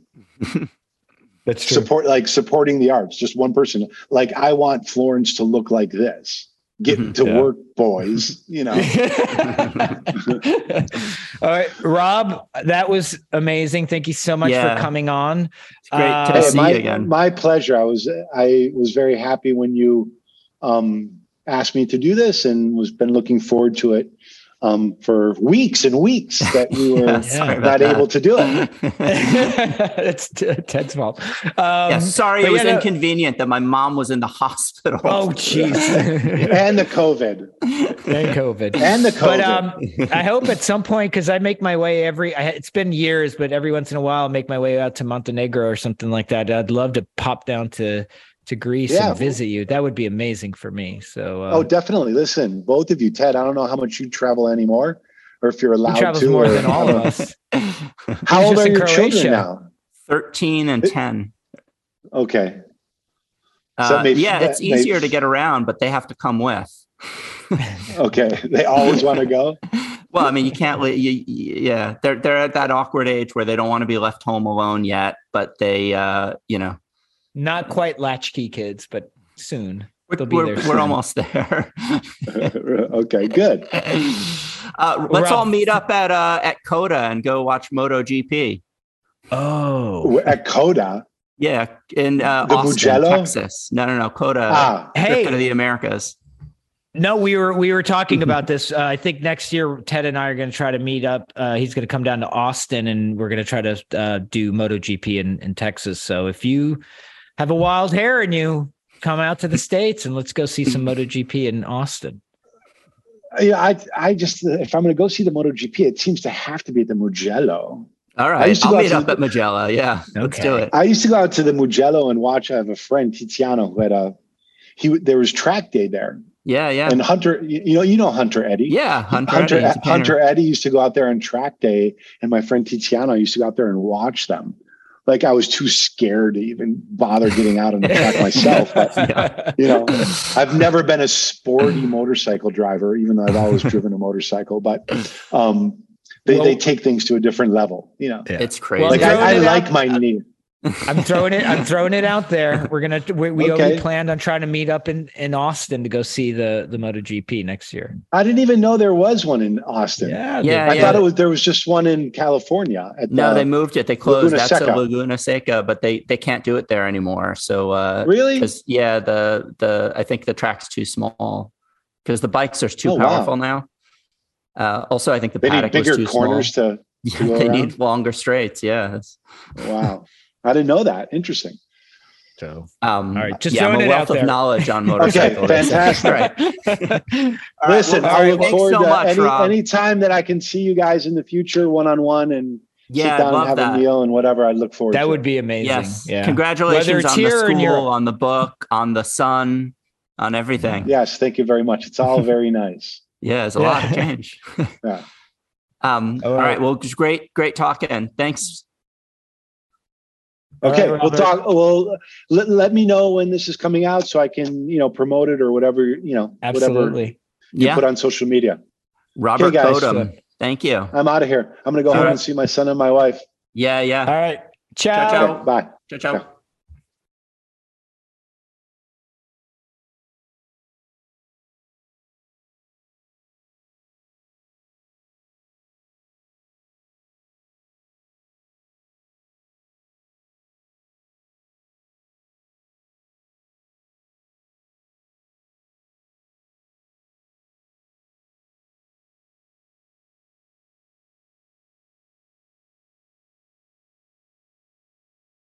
That's true. Support like supporting the arts, just one person. Like I want Florence to look like this. Get Mhm. to Yeah. work, boys. You know. All right, Rob, that was amazing. Thank you so much Yeah. for coming on. It's great Uh, to Hey, see my, you again. My pleasure. I was I was very happy when you um, asked me to do this, and was been looking forward to it um, for weeks and weeks that we were Yeah, sorry Yeah. not able that. to do it. It's t- Ted's fault. Um, yeah, sorry, it was yeah, no- inconvenient that my mom was in the hospital. Oh, jeez. And the COVID, and COVID. and the COVID. But um, I hope at some point, because I make my way every, I, it's been years, but every once in a while, I make my way out to Montenegro or something like that. I'd love to pop down to to Greece Yeah. and visit you. That would be amazing for me. So, uh, oh, definitely. Listen, both of you, Ted. I don't know how much you travel anymore, or if you're he allowed travels to. more or- than all of us. How He's old are in your Croatia. children now? Thirteen and ten. Okay. So Uh, maybe yeah, that it's may- easier to get around, but they have to come with. Okay. They always want to go. Well, I mean, you can't. let You, you- yeah, they're they're at that awkward age where they don't want to be left home alone yet, but they, uh, you know, Not quite latchkey kids, but soon. we're They'll be we're, there we're almost there. okay. Good. uh, let's Rob- all meet up at uh, at COTA and go watch MotoGP. Oh, At COTA. Yeah, in uh, The Austin, Mugello? Texas. No, no, no, COTA. Ah. Hey. Circuit of the Americas. No, we were we were talking about this. Uh, I think next year Ted and I are going to try to meet up. Uh, he's going to come down to Austin, and we're going to try to uh, do MotoGP in in Texas. So if you have a wild hair and you come out to the states, and let's go see some MotoGP in Austin. Yeah, I I just if I'm going to go see the MotoGP, it seems to have to be at the Mugello. All right, I used to I'll go out meet to up the- at Mugello. Yeah, let's do it. I used to go out to the Mugello and watch. I have a friend Tiziano who had a he. There was track day there, Yeah, yeah, and Hunter. You you know, you know Hunter Eddie. yeah. Hunter, Hunter Eddie, he's a painter. Hunter Eddie used to go out there on track day, and my friend Tiziano used to go out there and watch them. Like I was too scared to even bother getting out on the track myself. But Yeah. you know, I've never been a sporty motorcycle driver, even though I've always driven a motorcycle. But um, they, Well- they take things to a different level. You know, Yeah. It's crazy. Well, like throwing I, I like out- my knee. I'm throwing it. I'm throwing it out there. We're gonna. We, we Okay. already planned on trying to meet up in in Austin to go see the the MotoGP next year. I didn't even know there was one in Austin. Yeah, Yeah, I yeah. thought it was there was just one in California. At No, the- they moved it. They closed. Laguna That's a Seca. Laguna Seca, but they they can't do it there anymore. So uh really. because yeah, the the I think the track's too small because the bikes are too Oh, wow. powerful now. Uh, also, I think the They need paddock was bigger too corners small. to. Yeah, they around? need longer straights. Yes. Wow, I didn't know that. Interesting. So Um, All right, just yeah, I'm throwing a it wealth out of there. knowledge on motorcycles. Okay, motorcycles. fantastic. right. Listen, well, I all look right, forward so to much, any Rob. any time that I can see you guys in the future, one on one, and Yeah, sit down and have that. a meal and whatever. I look forward. To that to would be amazing. Yes. Yeah. Congratulations Whether it's on the here or school, in Europe. on the book, on the sun, on everything. Yes, thank you very much. It's all very nice. yeah, it's a lot of change. Yeah. Um, All all right. right. Well, just great, great talking. Thanks. All Okay, right, we'll talk. Well, let, let me know when this is coming out so I can, you know, promote it or whatever, you know, whatever Absolutely. you Yeah. put on social media. Robert guys. Bodem. Thank you. I'm out of here. I'm going to go All home right. and see my son and my wife. Yeah. Yeah. All right. Ciao. Ciao, Okay, bye. Ciao, ciao. Okay.